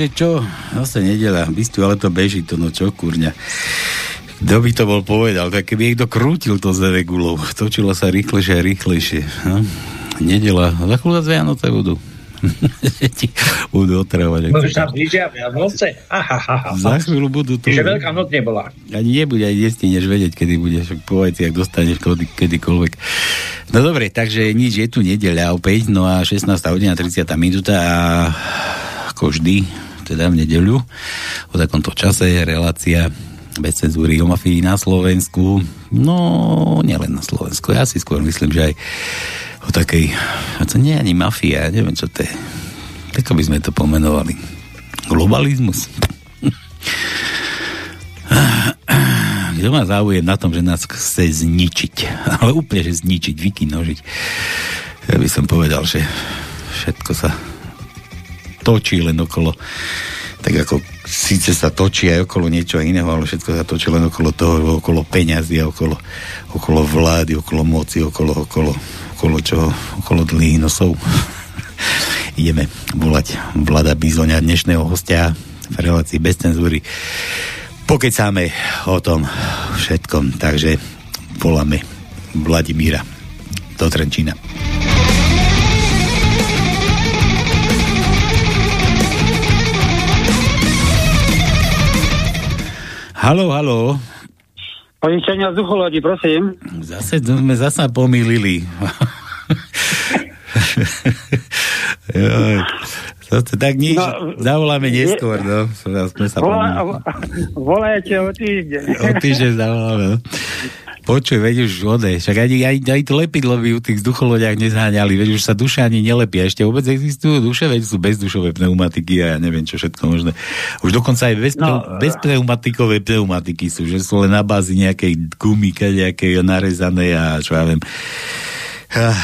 No takže čo, zase nedela, bystiu, ale to beží to, no čo kurňa. Kto by to bol povedal, tak keby niekto krútil to z regulou, točilo sa rýchlejšie a rýchlejšie. No? Nedela, za chvíľu Vianoce budú. budú otravať. Budú sa blížia Vianoce? Za chvíľu budú tu. Že veľká noc nebola. Ani nebude, ani nestineš vedieť, kedy budeš. Povedz, ak dostaneš kedy, kedykoľvek. No dobre, takže nič, je tu nedeľa opäť, no a 16. hodina 30. minúta a ako vždy, teda v nedeľu, o takomto čase je relácia bez cenzúry o mafii na Slovensku. No, nielen na Slovensku. Ja si skôr myslím, že aj o takej, a to nie je ani mafia, neviem, čo to je. Tak by sme to pomenovali. Globalizmus. Kto má záujem na tom, že nás chce zničiť, ale úplne, že zničiť, vykinožiť. Ja by som povedal, že všetko sa točí len okolo tak ako síce sa točí aj okolo niečo iného, ale všetko sa točí len okolo toho, okolo peňazí, okolo, okolo vlády, okolo moci, okolo, okolo okolo čo, okolo dlhých nosov. Ideme volať Vlada Bizoňa, dnešného hostia v relácii bez cenzúry. Pokecáme o tom všetkom, takže voláme Vladimíra do Trenčína. Halo, halo. Požičania vzducholodi, prosím. Zase sme zasa pomýlili. tak nič, no, zavoláme neskôr, no. Sme sa volá, volajte o týždeň. O týždeň zavoláme, no. Počuj, veď už ode, však aj, aj, aj to lepidlo by u tých vzducholodiach nezháňali, veď už sa duše ani nelepia. Ešte vôbec existujú duše, veď sú bezdušové pneumatiky a ja neviem čo všetko možné. Už dokonca aj bez, no, bezpneumatikové pneumatiky sú, že sú len na bázi nejakej gumy, nejakej narezanej a čo ja viem. Ah,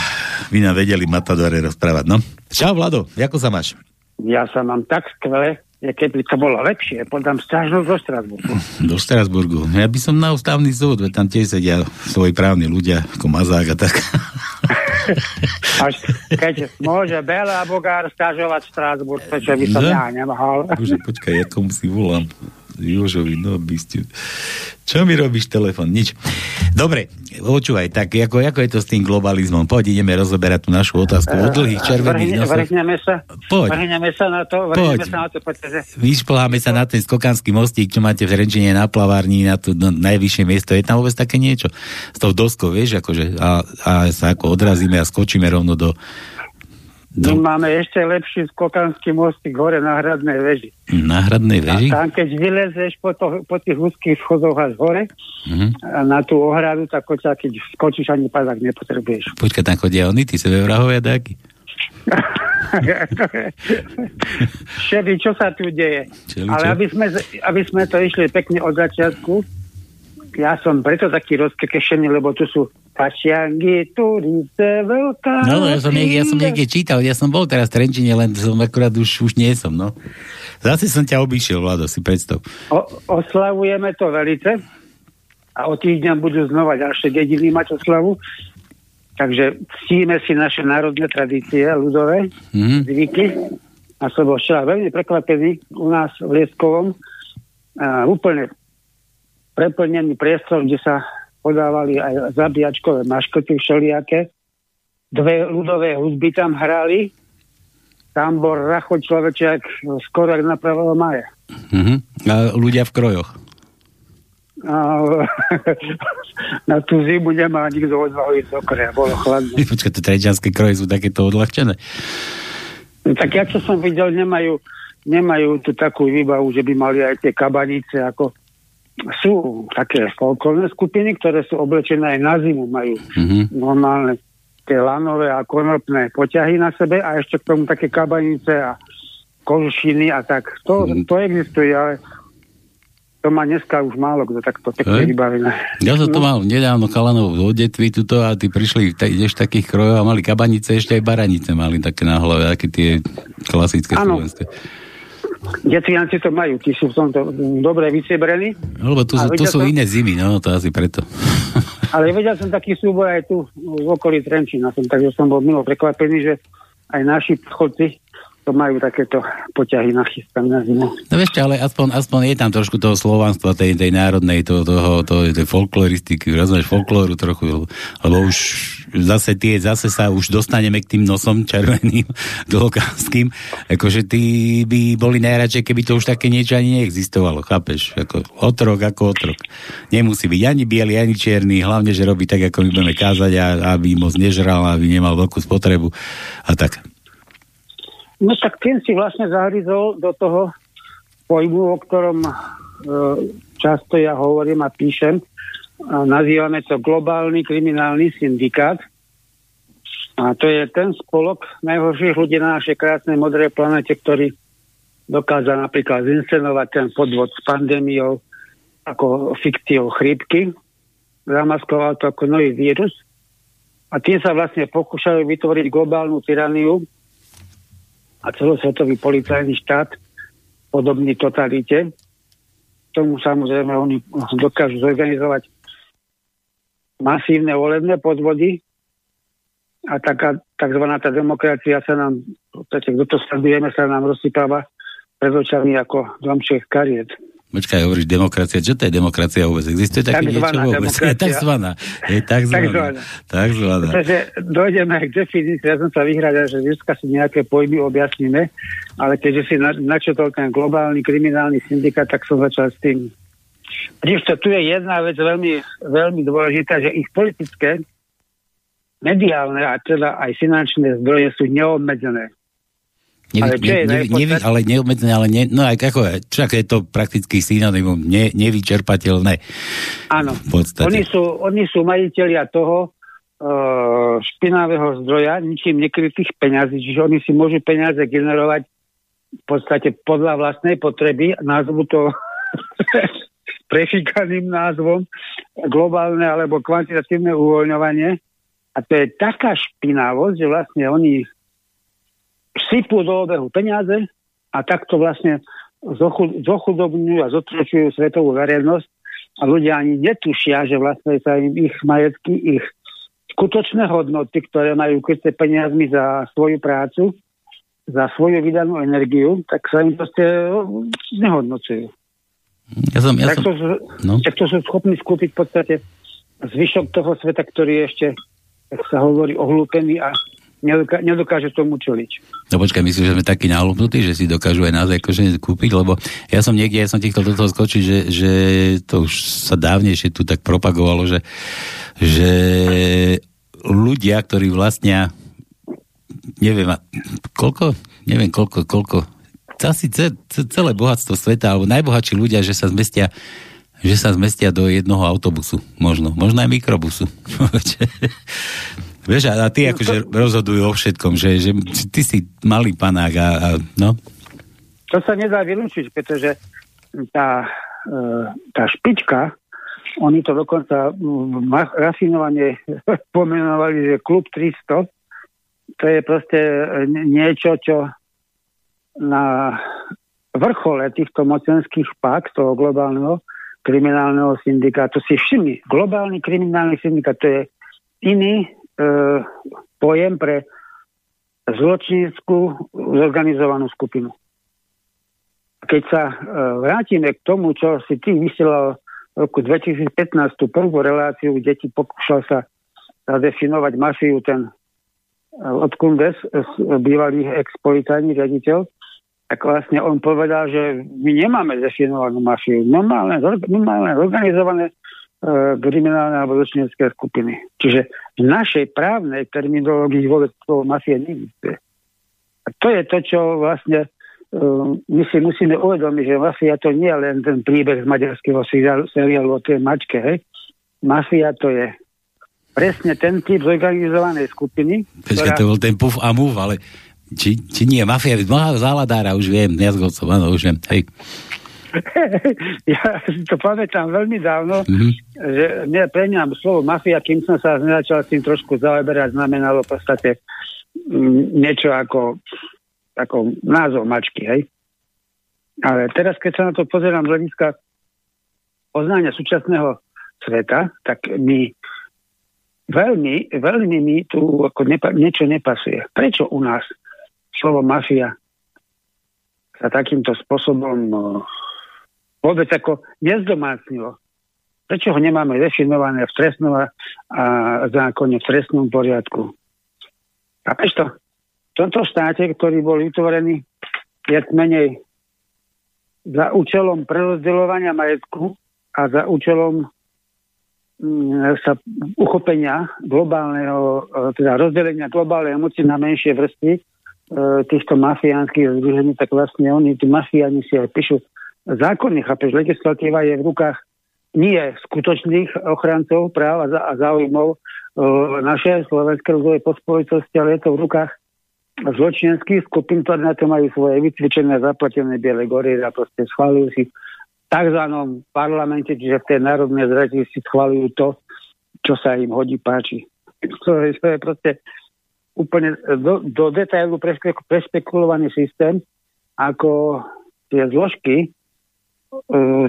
vy nám vedeli Matadore rozprávať, no. Čau, Vlado, ako sa máš? Ja sa mám tak skvele, keby to bolo lepšie, podám stážnosť do Strasburgu. Do Strasburgu. Ja by som na ústavný súd, veď tam tiež sedia svoji právni ľudia, ako Mazák a tak. Až keď môže Bela Bogár stážovať Strasburg, prečo by som no? ja nemohol. Bože, počkaj, ako si volám. Jožovi, no by ste... Čo mi robíš telefon? Nič. Dobre, počúvaj, tak ako, ako je to s tým globalizmom? Poď, ideme rozoberať tú našu otázku o dlhých červených nosoch. Vrhneme sa, Poď. vrhneme sa na to, vrhneme Poď. sa na to, pretože... Vyšplháme sa na ten skokanský mostík, čo máte v Renčine na plavárni, na to no, najvyššie miesto. Je tam vôbec také niečo? S tou doskou, vieš, akože, a, a sa ako odrazíme a skočíme rovno do my no. máme ešte lepší skokanský mostík hore na hradnej veži. Na hradnej veži? A tam, keď vylezeš po, to, po tých úzkých schodoch až hore uh-huh. a na tú ohradu, tak koča, keď skočíš ani padák nepotrebuješ. Počkaj, tam chodia oni, tí sebevrahovia dáky? Šedy, čo sa tu deje? Čeli, Ale aby sme, aby sme to išli pekne od začiatku, ja som preto taký rozkekešený, lebo tu sú Kašiangy, Turice, veľká... No, ja som, niekde, ja som niekde čítal, ja som bol teraz v Trenčine, len som akurát už, už nie som, no. Zase som ťa obišiel, Vlado, si predstav. O, oslavujeme to velice a o týždeň budú znova ďalšie dediny mať oslavu. Takže ctíme si naše národné tradície, ľudové mm-hmm. zvyky. A som bol včera veľmi prekvapený u nás v Lieskovom. A úplne preplnený priestor, kde sa podávali aj zabíjačkové maškoty všelijaké. Dve ľudové hudby tam hrali. Tam bol racho človeček skoro na 1. maja. Uh-huh. A ľudia v krojoch? A, na tú zimu nemá nikto odvahu ísť do kroja, bolo chladno. Počkaj, to trečanské kroje sú takéto odľahčené? No, tak ja čo som videl, nemajú, nemajú tu takú výbavu, že by mali aj tie kabanice ako sú také folklórne skupiny, ktoré sú oblečené aj na zimu, majú mm-hmm. normálne tie lanové a konopné poťahy na sebe a ešte k tomu také kabanice a kožušiny a tak. To, mm-hmm. to existuje, ale to má dneska už málo kto takto pekne vybavené. Ja som to no. mal nedávno chalanov v odetvi tuto a ty prišli ideš takých krojov a mali kabanice, ešte aj baranice mali také na hlave, aké tie klasické slovenské. Detvianci to majú, tí sú v tomto dobre vysebrení. Lebo tu, tu sú som, iné zimy, no to asi preto. ale vedel som taký súboj aj tu v okolí Trenčína, som, takže som bol milo prekvapený, že aj naši chodci to majú takéto poťahy nachystané na zimu. No vieš, ale aspoň, aspoň je tam trošku toho slovanstva, tej, tej národnej, toho, toho, toho, tej folkloristiky, rozumieš, folklóru trochu, lebo už zase tie, zase sa už dostaneme k tým nosom červeným, dlhokánským, akože tí by boli najradšej, keby to už také niečo ani neexistovalo, chápeš, ako otrok ako otrok. Nemusí byť ani biely, ani čierny, hlavne, že robí tak, ako my budeme kázať aby moc nežral, aby nemal veľkú spotrebu a tak. No tak tým si vlastne zahryzol do toho pojmu, o ktorom e, často ja hovorím a píšem. A nazývame to globálny kriminálny syndikát. A to je ten spolok najhorších ľudí na našej krásnej modrej planete, ktorý dokázal napríklad zinscenovať ten podvod s pandémiou ako fikciou chrípky. Zamaskoval to ako nový vírus. A tým sa vlastne pokúšajú vytvoriť globálnu tyraniu, a celosvetový policajný štát podobný totalite. Tomu samozrejme oni dokážu zorganizovať masívne volebné podvody a taká tzv. tá demokracia sa nám, kto to sledujeme, sa nám rozsypáva pred očami ako domček kariet. Počkaj, hovoríš demokracia. Čo to je demokracia vôbec? Existuje také niečo vôbec? Je takzvaná. Je takzvaná. takzvaná. Takže dojdeme k definícii. Ja som sa vyhradil, že dneska si nejaké pojmy objasníme, ale keďže si načetol ten globálny kriminálny syndikát, tak som začal s tým. Pretože tu je jedna vec veľmi, veľmi dôležitá, že ich politické, mediálne a teda aj finančné zdroje sú neobmedzené. Nevy, ale, ne, nevy, nevy, ale neobmedzené, ale ne, no aj ako, však je to prakticky synonymum, ne, nevyčerpateľné. Áno, oni sú, oni sú majiteľia toho uh, špinavého zdroja, ničím nekrytých peňazí, čiže oni si môžu peniaze generovať v podstate podľa vlastnej potreby, názvu to prefíkaným názvom globálne alebo kvantitatívne uvoľňovanie. A to je taká špinavosť, že vlastne oni sypú do obehu peniaze a takto vlastne zochudobňujú a zotročujú svetovú verejnosť a ľudia ani netušia, že vlastne sa im ich majetky, ich skutočné hodnoty, ktoré majú kryté peniazmi za svoju prácu, za svoju vydanú energiu, tak sa im proste nehodnocujú. Ja som, ja tak, to, no. tak to sú schopní skúpiť v podstate zvyšok toho sveta, ktorý je ešte, tak sa hovorí, ohlúpený a nedoká- nedokáže tomu čeliť. No počkaj, myslím, že sme takí nalúbnutí, že si dokážu aj nás akože kúpiť, lebo ja som niekde, ja som ti chcel do toho skočiť, že, že to už sa dávnejšie tu tak propagovalo, že, že ľudia, ktorí vlastnia neviem, koľko, neviem koľko, koľko, asi celé bohatstvo sveta, alebo najbohatší ľudia, že sa zmestia že sa zmestia do jednoho autobusu, možno, možno aj mikrobusu. Vieš, a, ty no, akože to... rozhodujú o všetkom, že, že ty si malý panák a, a no. To sa nedá vylúčiť, pretože tá, e, tá špička, oni to dokonca rafinovane pomenovali, že klub 300, to je proste niečo, čo na vrchole týchto mocenských pak, toho globálneho kriminálneho syndikátu si všimni. Globálny kriminálny syndikát to je iný e, pojem pre zločinskú zorganizovanú skupinu. Keď sa e, vrátime k tomu, čo si ty vysielal v roku 2015, tú prvú reláciu, kde ti pokúšal sa zadefinovať mafiu ten e, od Kundes, bývalý ex-policajný riaditeľ, tak vlastne on povedal, že my nemáme definovanú mafiu. My máme organizované E, kriminálne alebo zločinecké skupiny. Čiže v našej právnej terminológii vôbec toho mafie neexistuje. A to je to, čo vlastne uh, my si musíme uvedomiť, že mafia to nie je len ten príbeh z maďarského seriálu o tej mačke. Hej. Mafia to je presne ten typ zorganizovanej skupiny. Počkaj, ktorá... to bol ten puf a move, ale či, či nie, mafia, mnoha záladára, už viem, Jazgovcov, áno, už viem, hej. ja si to pamätám veľmi dávno, mm-hmm. že mňa, pre mňa slovo mafia, kým som sa nezačal s tým trošku zaoberať, znamenalo v podstate m, niečo ako, ako názov mačky, hej. Ale teraz, keď sa na to pozerám z hľadiska poznania súčasného sveta, tak mi veľmi, veľmi mi tu ako nepa, niečo nepasuje. Prečo u nás slovo mafia sa takýmto spôsobom vôbec ako nezdomácnilo. Prečo ho nemáme definované v trestnom a zákone, v trestnom poriadku? Chápeš to? V tomto štáte, ktorý bol vytvorený viac menej za účelom prerozdeľovania majetku a za účelom mm, sa uchopenia globálneho, e, teda rozdelenia globálnej moci na menšie vrstvy e, týchto mafiánskych združení, tak vlastne oni, tí mafiáni si aj píšu zákony, chápeš, legislatíva je v rukách nie skutočných ochrancov práv a, záujmov e, našej slovenskej ľudovej pospolitosti, ale je to v rukách zločineckých skupín, ktoré na to majú svoje vycvičené, zaplatené biele gory a proste schválujú si v tzv. parlamente, čiže v tej národnej zradi si schválujú to, čo sa im hodí, páči. To je, to je proste úplne do, do detailu prespekulovaný systém, ako tie zložky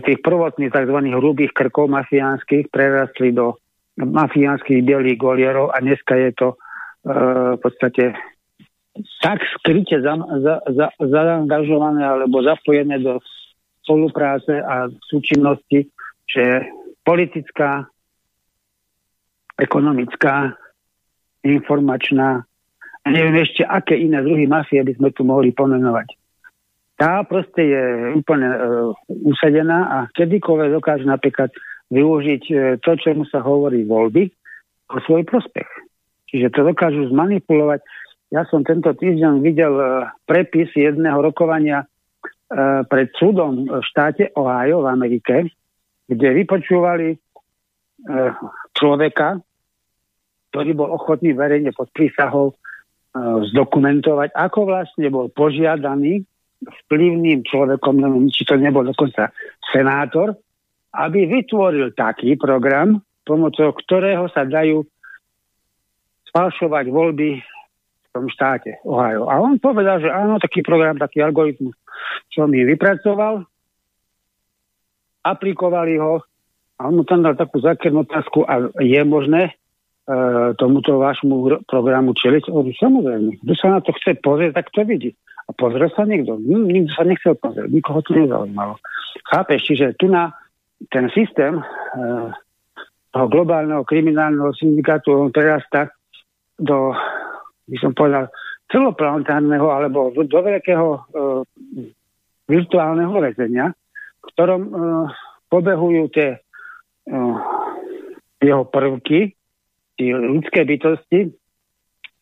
tých prvotných tzv. hrubých krkov mafiánskych prerastli do mafiánskych bielých golierov a dneska je to e, v podstate tak skryte za, za, za, zaangažované alebo zapojené do spolupráce a súčinnosti, že politická, ekonomická, informačná a neviem ešte, aké iné druhy mafie by sme tu mohli pomenovať tá proste je úplne e, usadená a kedykoľvek dokáže napríklad využiť e, to, čo mu sa hovorí voľby, o svoj prospech. Čiže to dokážu zmanipulovať. Ja som tento týždeň videl e, prepis jedného rokovania e, pred súdom v štáte Ohio v Amerike, kde vypočúvali e, človeka, ktorý bol ochotný verejne pod prísahou e, zdokumentovať, ako vlastne bol požiadaný vplyvným človekom, neviem, či to nebol dokonca senátor, aby vytvoril taký program, pomocou ktorého sa dajú sfalšovať voľby v tom štáte Ohio. A on povedal, že áno, taký program, taký algoritmus som mi vypracoval, aplikovali ho a on mu tam dal takú zákernú otázku a je možné e, tomuto vášmu programu čeliť? Samozrejme, kto sa na to chce pozrieť, tak to vidí. A pozrel sa niekto? Nikto sa nechcel pozrieť, nikoho to nezaujímalo. Chápeš, čiže tu na ten systém e, toho globálneho kriminálneho syndikátu on prerasta do, by som povedal, celoplanetárneho alebo do veľkého e, virtuálneho väzenia, v ktorom e, pobehujú tie e, jeho prvky, tie ľudské bytosti,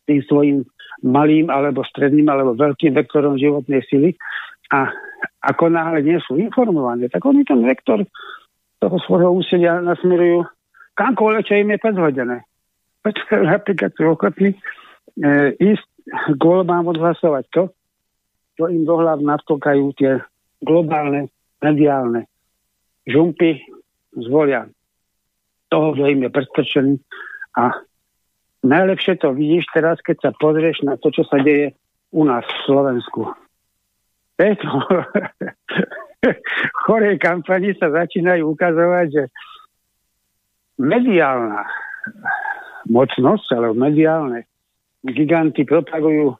tým svojim malým alebo stredným alebo veľkým vektorom životnej sily a ako náhle nie sú informované, tak oni ten vektor toho svojho úsilia nasmerujú kamkoľvek, čo im je predhodené. Preto napríklad sú ochotní e, ísť k voľbám odhlasovať to, čo im do hlav nadkokajú tie globálne, mediálne žumpy, zvolia toho, kto im je predstrčený a Najlepšie to vidíš teraz, keď sa pozrieš na to, čo sa deje u nás v Slovensku. Tejto chorej kampani sa začínajú ukazovať, že mediálna mocnosť, alebo mediálne giganty propagujú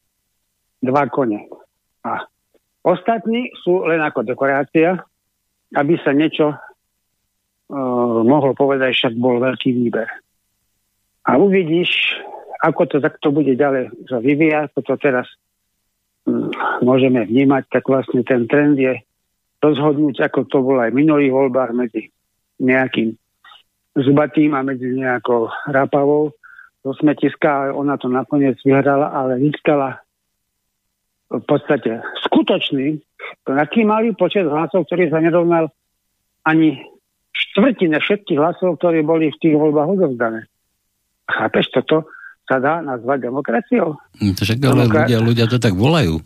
dva kone. A ostatní sú len ako dekorácia, aby sa niečo uh, mohlo povedať, však bol veľký výber. A uvidíš, ako to takto bude ďalej sa vyvíjať, to teraz hm, môžeme vnímať, tak vlastne ten trend je rozhodnúť, ako to bolo aj v minulých voľbách medzi nejakým zubatým a medzi nejakou rapavou do smetiska. Ona to nakoniec vyhrala, ale získala v podstate skutočný, taký malý počet hlasov, ktorý sa nerovnal ani štvrtine všetkých hlasov, ktoré boli v tých voľbách odovzdané. Chápeš, toto sa dá nazvať demokraciou? Hm, však ale ľudia, ľudia to tak volajú.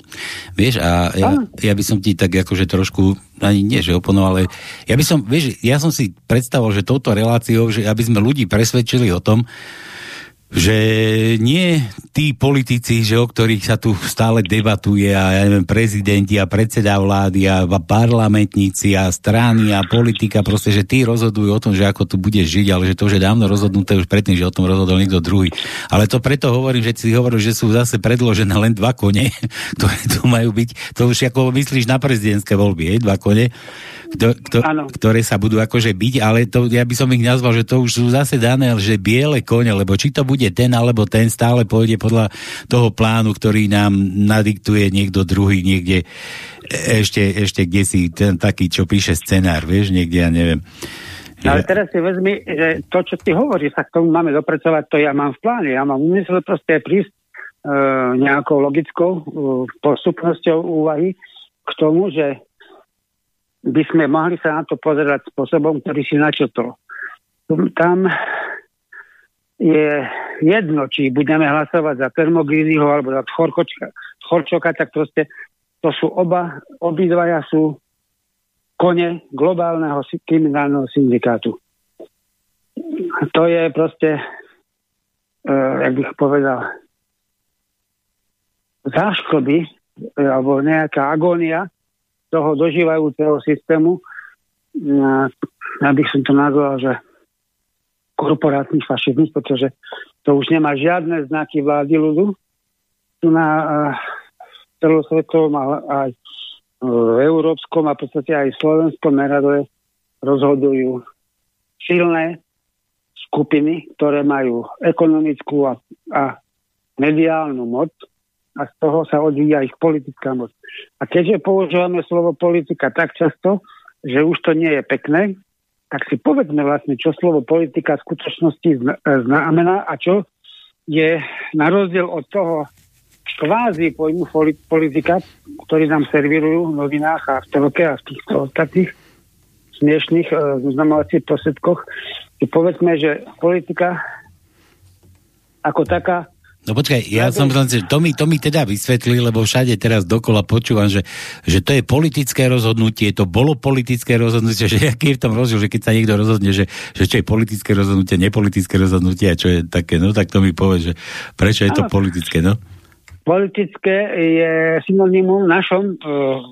Vieš, a ja, ja by som ti tak akože trošku, ani nie, že oponoval, ale ja by som, vieš, ja som si predstavoval, že touto reláciou, že aby sme ľudí presvedčili o tom, že nie tí politici, že o ktorých sa tu stále debatuje a ja neviem, prezidenti a predseda vlády a parlamentníci a strany a politika, proste, že tí rozhodujú o tom, že ako tu bude žiť, ale že to už je dávno rozhodnuté už predtým, že o tom rozhodol niekto druhý. Ale to preto hovorím, že si hovorím, že sú zase predložené len dva kone, ktoré tu majú byť, to už ako myslíš na prezidentské voľby, je, dva kone, kto, kto, ktoré sa budú akože byť, ale to, ja by som ich nazval, že to už sú zase dané, že biele kone, lebo či to bude ten alebo ten stále pôjde podľa toho plánu, ktorý nám nadiktuje niekto druhý niekde ešte, ešte kde si ten taký, čo píše scenár, vieš, niekde, ja neviem. Ale teraz si vezmi, že to, čo ty hovoríš, sa k tomu máme dopracovať, to ja mám v pláne. Ja mám umysel proste prísť e, nejakou logickou e, postupnosťou úvahy k tomu, že by sme mohli sa na to pozerať spôsobom, ktorý si načetol. Tam je jedno, či budeme hlasovať za Termogrízyho alebo za Chorčoka, Chorčoka, tak proste to sú oba, obidvaja sú kone globálneho kriminálneho syndikátu. To je proste, uh, jak bych povedal, záškody alebo nejaká agónia toho dožívajúceho systému, ja by som to nazval, že korporátny fašizmus, pretože to už nemá žiadne znaky vlády ľudu. Tu na celosvetovom a aj v európskom a v podstate aj slovenskom meradle rozhodujú silné skupiny, ktoré majú ekonomickú a, a mediálnu moc a z toho sa odvíja ich politická moc. A keďže používame slovo politika tak často, že už to nie je pekné, tak si povedzme vlastne, čo slovo politika v skutočnosti znamená a čo je na rozdiel od toho kvázi pojmu politika, ktorý nám servírujú v novinách a v telke a v týchto ostatných smiešných e, znamovacích prosedkoch, si povedzme, že politika ako taká No počkaj, ja som že to mi, to mi teda vysvetlí, lebo všade teraz dokola počúvam, že, že to je politické rozhodnutie, to bolo politické rozhodnutie, že aký je v tom rozdiel, že keď sa niekto rozhodne, že, že čo je politické rozhodnutie, nepolitické rozhodnutie a čo je také, no tak to mi povie, že prečo je to ano. politické, no? Politické je synonymum v našom uh,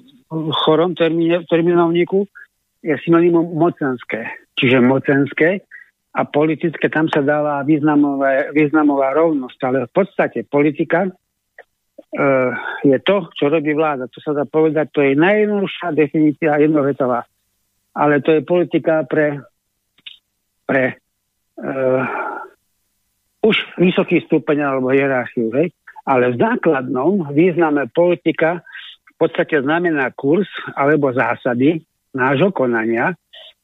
chorom termíne, terminovníku je synonymum mocenské. Čiže mocenské a politické, tam sa dáva významová, významová rovnosť, ale v podstate politika e, je to, čo robí vláda. To sa dá povedať, to je najjednoduchšia definícia jednovetová. Ale to je politika pre, pre e, už vysoký stupeň alebo hierarchiu. Hej? Ale v základnom význame politika v podstate znamená kurz alebo zásady nášho konania,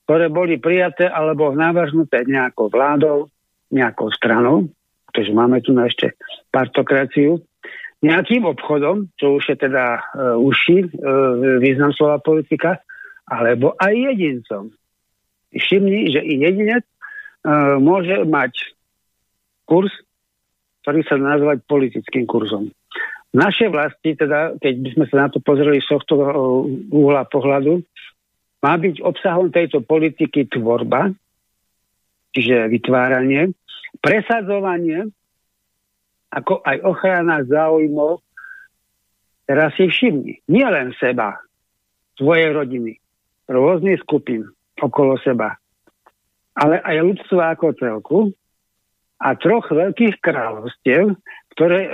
ktoré boli prijaté alebo navrhnuté nejakou vládou, nejakou stranou, pretože máme tu na ešte partokraciu, nejakým obchodom, čo už je teda e, uši, e, význam slova politika, alebo aj jedincom. Všimni, že i jedinec e, môže mať kurz, ktorý sa nazvať politickým kurzom. V našej vlasti, teda, keď by sme sa na to pozreli z tohto e, úhla pohľadu, má byť obsahom tejto politiky tvorba, čiže vytváranie, presadzovanie, ako aj ochrana záujmov, teraz si všimni, nie len seba, svojej rodiny, rôznych skupín okolo seba, ale aj ľudstva ako celku a troch veľkých kráľovstiev, ktoré e,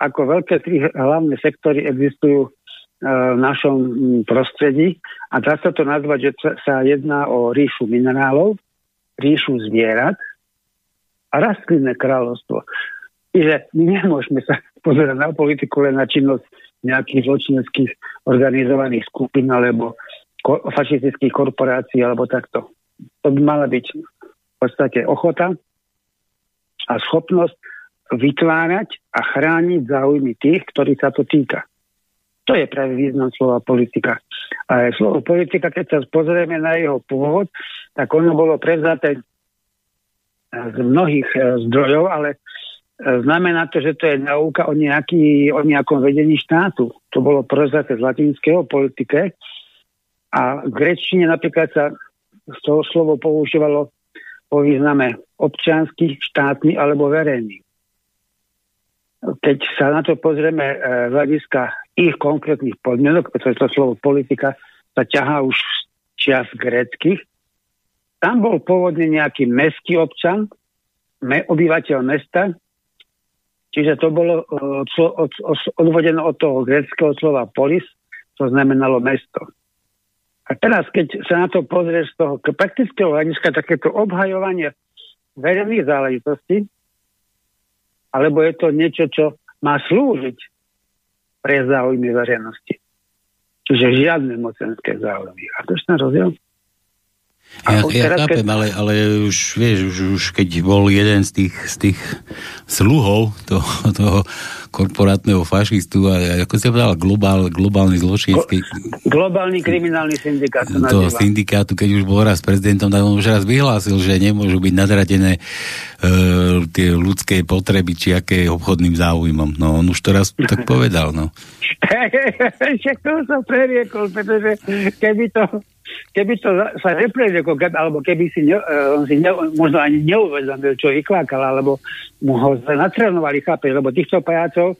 ako veľké tri hlavné sektory existujú v našom prostredí a dá sa to nazvať, že sa jedná o ríšu minerálov, ríšu zvierat a rastlinné kráľovstvo. Čiže my nemôžeme sa pozerať na politiku len na činnosť nejakých zločineckých organizovaných skupín alebo fašistických korporácií alebo takto. To by mala byť v podstate ochota a schopnosť vytvárať a chrániť záujmy tých, ktorí sa to týka. To je práve význam slova politika. A slovo politika, keď sa pozrieme na jeho pôvod, tak ono bolo prevzaté z mnohých e, zdrojov, ale e, znamená to, že to je nauka o, nejaký, o nejakom vedení štátu. To bolo prevzaté z latinského politike a v grečtine napríklad sa z toho slovo používalo po význame občiansky, štátny alebo verejný. Keď sa na to pozrieme e, z hľadiska ich konkrétnych podmienok, pretože to slovo politika sa ťahá už čias greckých, tam bol pôvodne nejaký mestský občan, obyvateľ mesta, čiže to bolo od, odvodené od toho greckého slova polis, to znamenalo mesto. A teraz, keď sa na to pozrieš z toho praktického hľadiska, takéto obhajovanie verejných záležitostí, alebo je to niečo, čo má slúžiť pre záujmy verejnosti. Čiže žiadne mocenské záujmy. A to je ten rozdiel? Ja, ja chápem, keď... ale, ale už, vieš, už, už keď bol jeden z tých, z tých sluhov toho, toho korporátneho fašistu a ako si povedal, globál, globálny zločinský... Globálny kriminálny syndikát. To syndikátu, keď už bol raz prezidentom, tak on už raz vyhlásil, že nemôžu byť nadradené uh, tie ľudské potreby, či aké obchodným záujmom. No on už to raz tak povedal, no. Však to som preriekol, pretože keby to keby to sa neprejde, alebo keby si, ne, eh, on si ne, možno ani neuvedomil, čo vyklákal, alebo mu ho natrénovali, chápeš, lebo týchto pajácov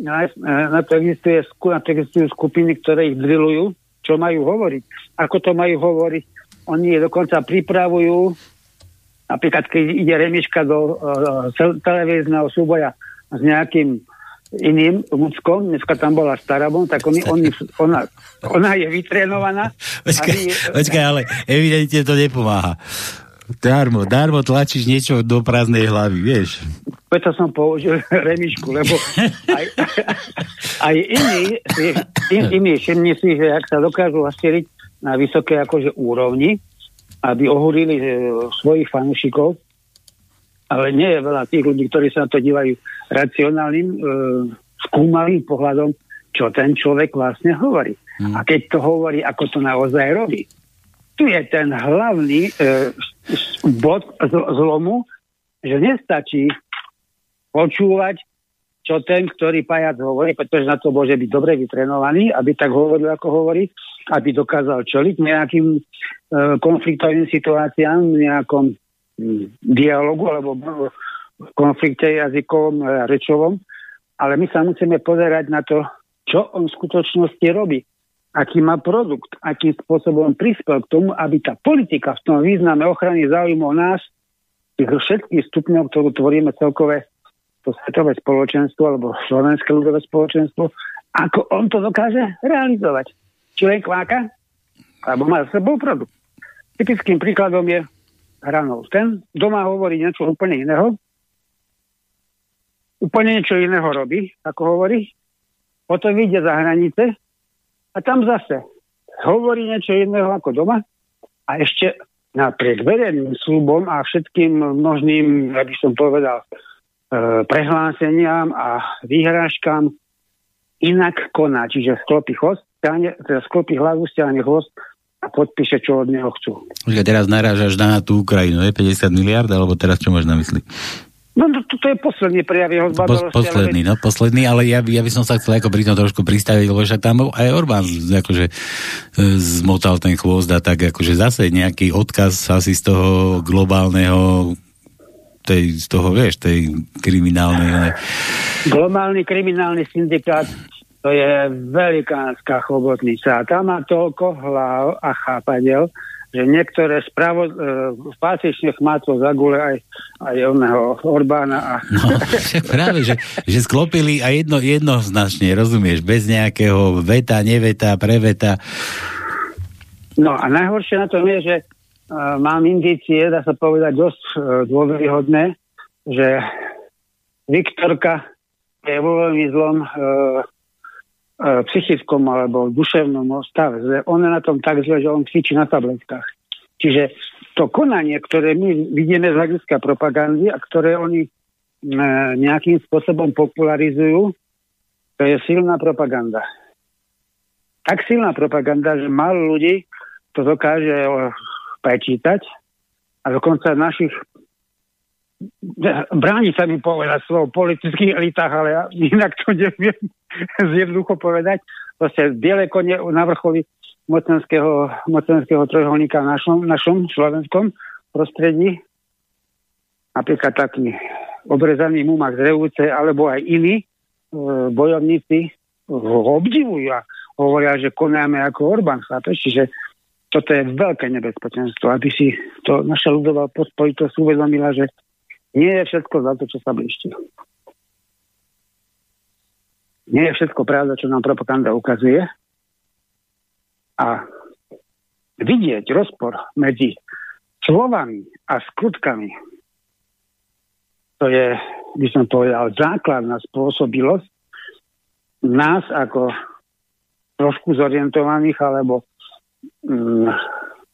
na, na, to existuje, na to existujú skupiny, ktoré ich drillujú, čo majú hovoriť, ako to majú hovoriť. Oni dokonca pripravujú, napríklad keď ide Remiška do uh, televízneho súboja s nejakým iným ľudskom, dneska tam bola Starabon, tak oni, oni, ona, ona je vytrénovaná. Počkaj, my, počkaj, ale evidentne to nepomáha. Darmo, darmo tlačíš niečo do prázdnej hlavy, vieš. Preto som použil remišku, lebo aj, aj iní, in, iní všimni si, že ak sa dokážu hasieliť na vysoké akože úrovni, aby ohúrili e, svojich fanúšikov, ale nie je veľa tých ľudí, ktorí sa na to dívajú racionálnym, e, skúmalým pohľadom, čo ten človek vlastne hovorí. Hmm. A keď to hovorí, ako to naozaj robí. Tu je ten hlavný e, bod zlomu, že nestačí počúvať, čo ten, ktorý pajac hovorí, pretože na to môže byť dobre vytrenovaný, aby tak hovoril, ako hovorí, aby dokázal čeliť nejakým e, konfliktovým situáciám, nejakom dialogu alebo v konflikte jazykovom a rečovom, ale my sa musíme pozerať na to, čo on v skutočnosti robí, aký má produkt, akým spôsobom prispel k tomu, aby tá politika v tom význame ochrany záujmov nás, tých všetkých stupňov, ktorú tvoríme celkové to svetové spoločenstvo alebo slovenské ľudové spoločenstvo, ako on to dokáže realizovať. Len kváka, alebo má za sebou produkt. Typickým príkladom je hranou. Ten doma hovorí niečo úplne iného, úplne niečo iného robí, ako hovorí, potom vyjde za hranice a tam zase hovorí niečo iného ako doma a ešte napriek verejným slubom a všetkým množným, aby som povedal, e, prehláseniam a výhrážkám inak koná, čiže sklopí chvost, teda sklopí hlavu, stiahne chvost a podpíše, čo od neho chcú. Už teraz narážaš na tú Ukrajinu, je 50 miliard, alebo teraz čo máš na mysli? No to, to, to je posledný prejav jeho zbadalosti. Po, posledný, ale... no posledný, ale ja, ja by som sa chcel ako pri tom trošku pristaviť, lebo však tam aj Orbán akože e, zmotal ten chvost a tak akože zase nejaký odkaz asi z toho globálneho tej, z toho, vieš, tej kriminálnej... Globálny kriminálny syndikát to je velikánska chobotnica. Tam má toľko hlav a chápadel, že niektoré spravo, e, patrične chmátlo zagule aj, aj oného Orbána. A... No, práve, že, že sklopili a jedno, jednoznačne, rozumieš, bez nejakého veta, neveta, preveta. No a najhoršie na tom je, že uh, mám indície, dá sa povedať, dosť uh, dôveryhodné, že Viktorka je vo veľmi zlom E, psychickom alebo duševnom stave. On je na tom tak zle, že on cvičí na tabletkách. Čiže to konanie, ktoré my vidíme z hľadiska propagandy a ktoré oni e, nejakým spôsobom popularizujú, to je silná propaganda. Tak silná propaganda, že málo ľudí to dokáže e, prečítať a dokonca našich bráni sa mi povedať slovo politických elitách, ale ja inak to neviem zjednoducho povedať. Proste biele kone na vrcholi mocenského, mocenského trojholníka v našom, našom slovenskom prostredí. Napríklad taký obrezaný Mumak z Revúce, alebo aj iní e, bojovníci ho obdivujú a hovoria, že konáme ako Orbán, chápeš? Čiže toto je veľké nebezpečenstvo, aby si to naša ľudová pospolitosť uvedomila, že nie je všetko za to, čo sa blíšti. Nie je všetko pravda, čo nám propaganda ukazuje. A vidieť rozpor medzi slovami a skutkami, to je, by som povedal, základná spôsobilosť nás ako trošku zorientovaných alebo mm,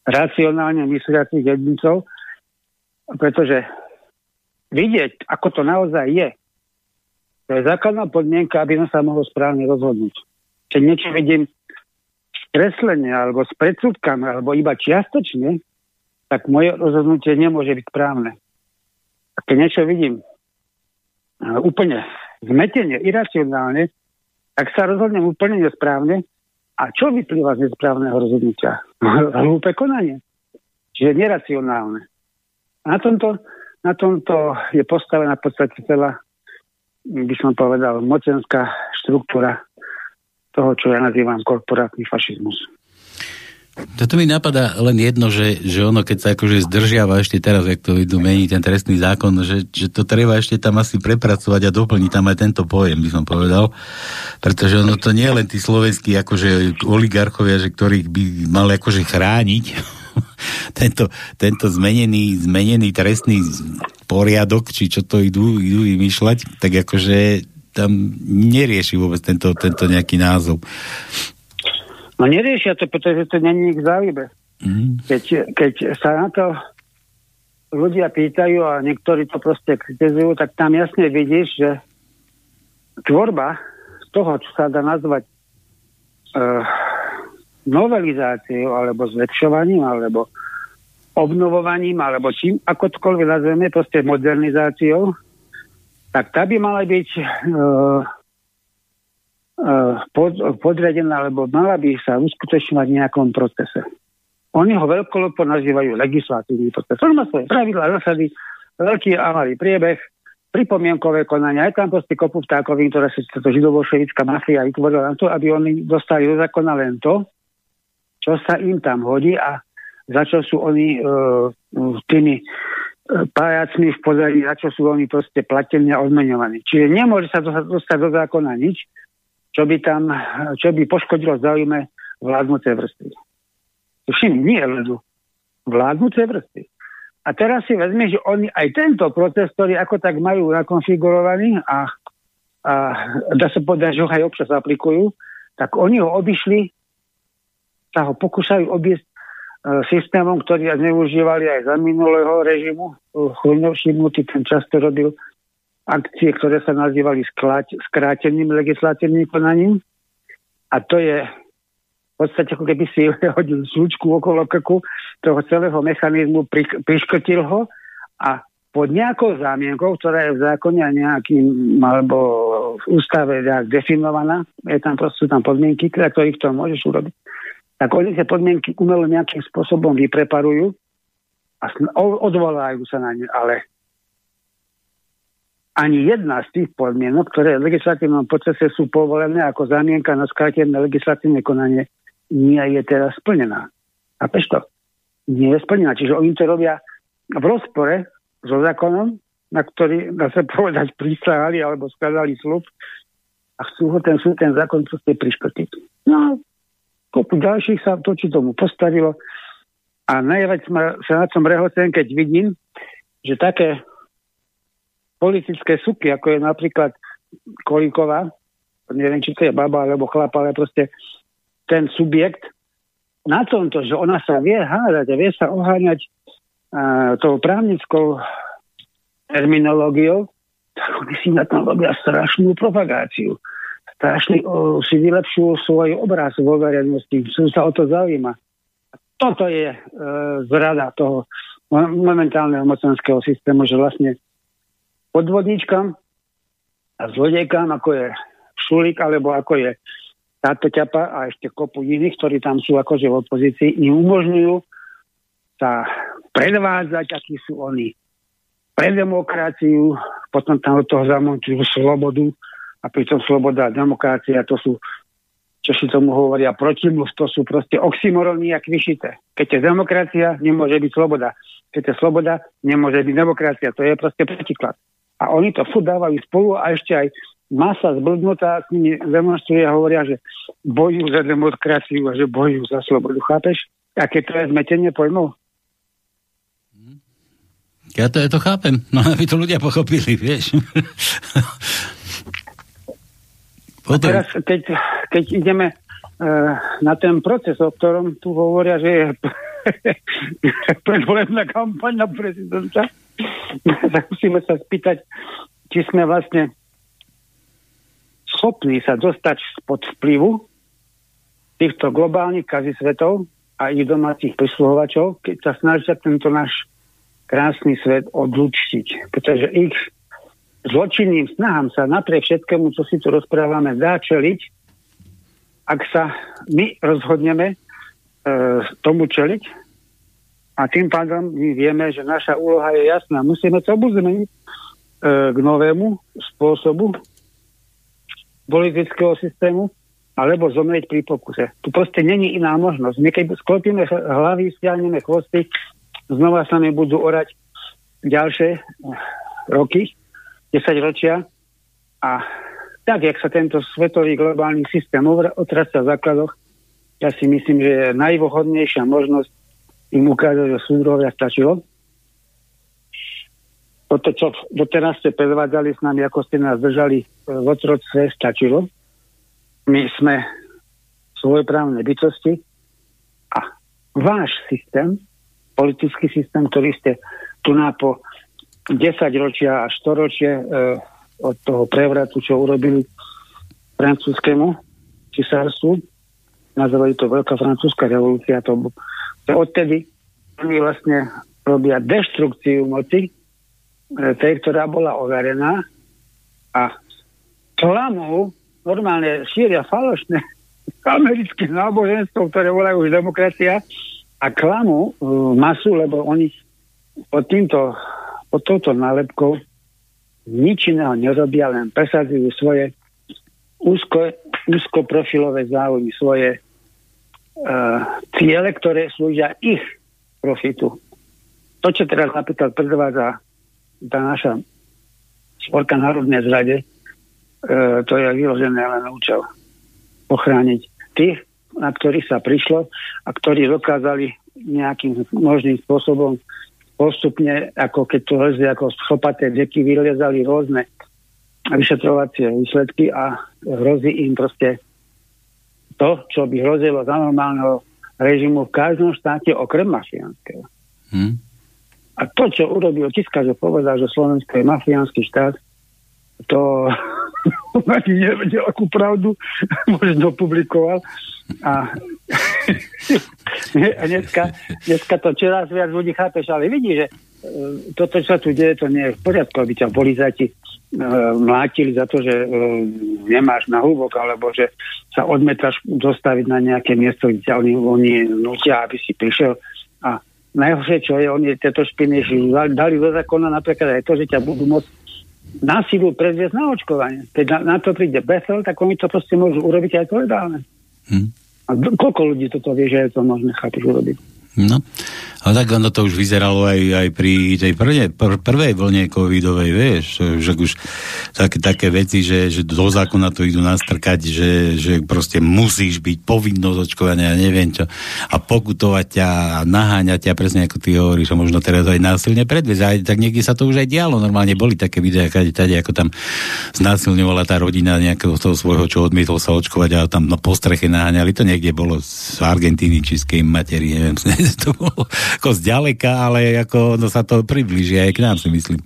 racionálne mysliacich jedincov, pretože vidieť, ako to naozaj je, to je základná podmienka, aby som sa mohol správne rozhodnúť. Keď niečo vidím skreslenie alebo s predsudkami, alebo iba čiastočne, tak moje rozhodnutie nemôže byť správne. A keď niečo vidím úplne zmetenie, iracionálne, tak sa rozhodnem úplne nesprávne. A čo vyplýva z nesprávneho rozhodnutia? Hlúpe konanie. Čiže neracionálne. Na tomto, na tomto je postavená v podstate celá by som povedal, mocenská štruktúra toho, čo ja nazývam korporátny fašizmus. Toto mi napadá len jedno, že, že ono, keď sa akože zdržiava ešte teraz, jak to idú meniť ten trestný zákon, že, že to treba ešte tam asi prepracovať a doplniť tam aj tento pojem, by som povedal. Pretože ono to nie je len tí slovenskí akože oligarchovia, že ktorých by mali akože chrániť, tento, tento zmenený, zmenený trestný poriadok, či čo to idú, idú vymýšľať, tak akože tam nerieši vôbec tento, tento nejaký názov. No neriešia to, pretože to není k zálibe. Mm. Keď, keď sa na to ľudia pýtajú a niektorí to proste kritizujú, tak tam jasne vidíš, že tvorba toho, čo sa dá nazvať uh, novelizáciou alebo zlepšovaním alebo obnovovaním alebo čím, ako tokoľvek nazveme, proste modernizáciou, tak tá by mala byť uh, uh, pod, alebo mala by sa uskutočňovať v nejakom procese. Oni ho veľkolopo nazývajú legislatívny proces. On má svoje pravidlá, zásady, veľký a malý priebeh, pripomienkové konania. Aj tam proste kopu vtákovín, ktoré sa to židovoševická mafia vytvorila na to, aby oni dostali do zákona len to, čo sa im tam hodí a za čo sú oni uh, tými uh, pajacmi v podarí, za čo sú oni proste platení a odmenovaní. Čiže nemôže sa dostať do zákona nič, čo by tam, čo by poškodilo záujme vládnucej vrstvy. Všimni, nie ledu. Vládnucej vrstvy. A teraz si vezme, že oni aj tento proces, ktorý ako tak majú nakonfigurovaný a, a dá sa povedať, že ho aj občas aplikujú, tak oni ho obišli sa ho pokúšajú obiesť e, systémom, ktorý zneužívali aj za minulého režimu. Chujnovšimnutý ten často robil akcie, ktoré sa nazývali skráteným legislatívnym konaním. A to je v podstate, ako keby si hodil súčku okolo krku toho celého mechanizmu, priškrtil ho a pod nejakou zámienkou, ktorá je v zákone a nejakým, alebo v ústave nejak definovaná, je tam proste tam podmienky, ktoré to môžeš urobiť, tak oni tie podmienky umelo nejakým spôsobom vypreparujú a odvolajú sa na ne, ale ani jedna z tých podmienok, ktoré v legislatívnom procese sú povolené ako zamienka na skrátené legislatívne konanie, nie je teraz splnená. A to? Nie je splnená. Čiže oni to robia v rozpore so zákonom, na ktorý, dá sa povedať, prisahali alebo skladali slub a chcú ho ten, ten zákon proste priškrtiť. No, kopu ďalších sa točí tomu postavilo. A najviac sa na tom rehocem, keď vidím, že také politické suky, ako je napríklad Kolíková, neviem, či to je baba alebo chlap, ale proste ten subjekt, na tomto, že ona sa vie hádať a vie sa oháňať uh, tou právnickou terminológiou, tak oni si na tom robia strašnú propagáciu strašne si vylepšujú svoj obraz vo verejnosti, sú sa o to zaujíma. Toto je e, zrada toho momentálneho mocenského systému, že vlastne podvodníčkam a zlodejkám, ako je Šulík, alebo ako je táto ťapa a ešte kopu iných, ktorí tam sú akože v opozícii, im umožňujú sa predvádzať, akí sú oni pre demokraciu, potom tam od toho zamontujú slobodu a pritom sloboda a demokracia to sú čo si tomu hovoria protimluv, to sú proste oxymorony a vyšité. Keď je demokracia, nemôže byť sloboda. Keď je sloboda, nemôže byť demokracia. To je proste protiklad. A oni to furt dávajú spolu a ešte aj masa zblbnutá s nimi demonstruje a hovoria, že bojujú za demokraciu a že bojujú za slobodu. Chápeš? Aké to je zmetenie pojmov? Ja to, ja to chápem, no aby to ľudia pochopili, vieš. A teraz, keď, keď ideme uh, na ten proces, o ktorom tu hovoria, že je predvolebná kampaň na prezidenta, tak musíme sa spýtať, či sme vlastne schopní sa dostať spod vplyvu týchto globálnych kazy svetov a ich domácich prisluhovačov, keď sa snažia tento náš krásny svet odlučiť. Pretože ich zločinným snahám sa napriek všetkému, čo si tu rozprávame, dá čeliť, ak sa my rozhodneme e, tomu čeliť a tým pádom my vieme, že naša úloha je jasná. Musíme to zmeniť e, k novému spôsobu politického systému alebo zomrieť pri pokuse. Tu proste není iná možnosť. My keď sklopíme hlavy, stiahneme chvosty, znova sa mi budú orať ďalšie roky 10 ročia a tak, jak sa tento svetový globálny systém otracia v základoch, ja si myslím, že je najvhodnejšia možnosť im ukázať, že súdrovia stačilo. Toto, čo doteraz ste predvádzali s nami, ako ste nás držali v otroctve, stačilo. My sme svojprávne bytosti a váš systém, politický systém, ktorý ste tu na po 10 ročia a 100 ročie e, od toho prevratu, čo urobili francúzskému cisárstvu. Nazvali to Veľká francúzska revolúcia. To, to odtedy oni vlastne robia deštrukciu moci, e, tej, ktorá bola overená a klamou normálne šíria falošné americké náboženstvo, ktoré volajú už demokracia a klamú e, masu, lebo oni pod týmto pod touto nálepkou nič iného nerobia, len presadzujú svoje úzko, úzkoprofilové záujmy, svoje uh, ciele, ktoré slúžia ich profitu. To, čo teraz napríklad predvádza tá naša sporka národnej zrade, uh, to je vyložené len účel ochrániť tých, na ktorých sa prišlo a ktorí dokázali nejakým možným spôsobom postupne, ako keď to lezli ako schopaté deky, vylezali rôzne vyšetrovacie výsledky a hrozí im proste to, čo by hrozilo za normálneho režimu v každom štáte okrem mafiánskeho. Hmm. A to, čo urobil Kiska, že povedal, že Slovensko je mafiánsky štát, to ani nevedel akú pravdu, možno publikoval. A dneska, dneska to čoraz viac ľudí chápeš, ale vidí, že e, toto, čo sa tu deje, to nie je v poriadku, aby ťa policajti uh, mlátili za to, že uh, nemáš na húbok, alebo že sa odmetáš dostaviť na nejaké miesto, kde oni, oni nutia, aby si prišiel. A najhoršie, čo je, oni tieto špiny dali do zákona napríklad aj to, že ťa budú môcť na silu predviesť na očkovanie. Keď na, na to príde Bethel, tak oni to proste môžu urobiť aj to legálne. Hmm. A koľko ľudí toto vie, že je to možné chápiť urobiť? No, ale tak ono to už vyzeralo aj, aj pri tej prvej, pr- prvej vlne covidovej, vieš, že už také, také veci, že, že do zákona to idú nastrkať, že, že proste musíš byť povinnosť očkovania, neviem čo, a pokutovať ťa a naháňať ťa, presne ako ty hovoríš, a možno teraz aj násilne predviesť. Tak niekde sa to už aj dialo, normálne boli také videá, tady, tady, ako tam znásilňovala tá rodina nejakého toho svojho, čo odmietol sa očkovať a tam na postreche naháňali, to niekde bolo z Argentíny, či z neviem, to bolo ako zďaleka, ale ako no sa to približí aj k nám, si myslím.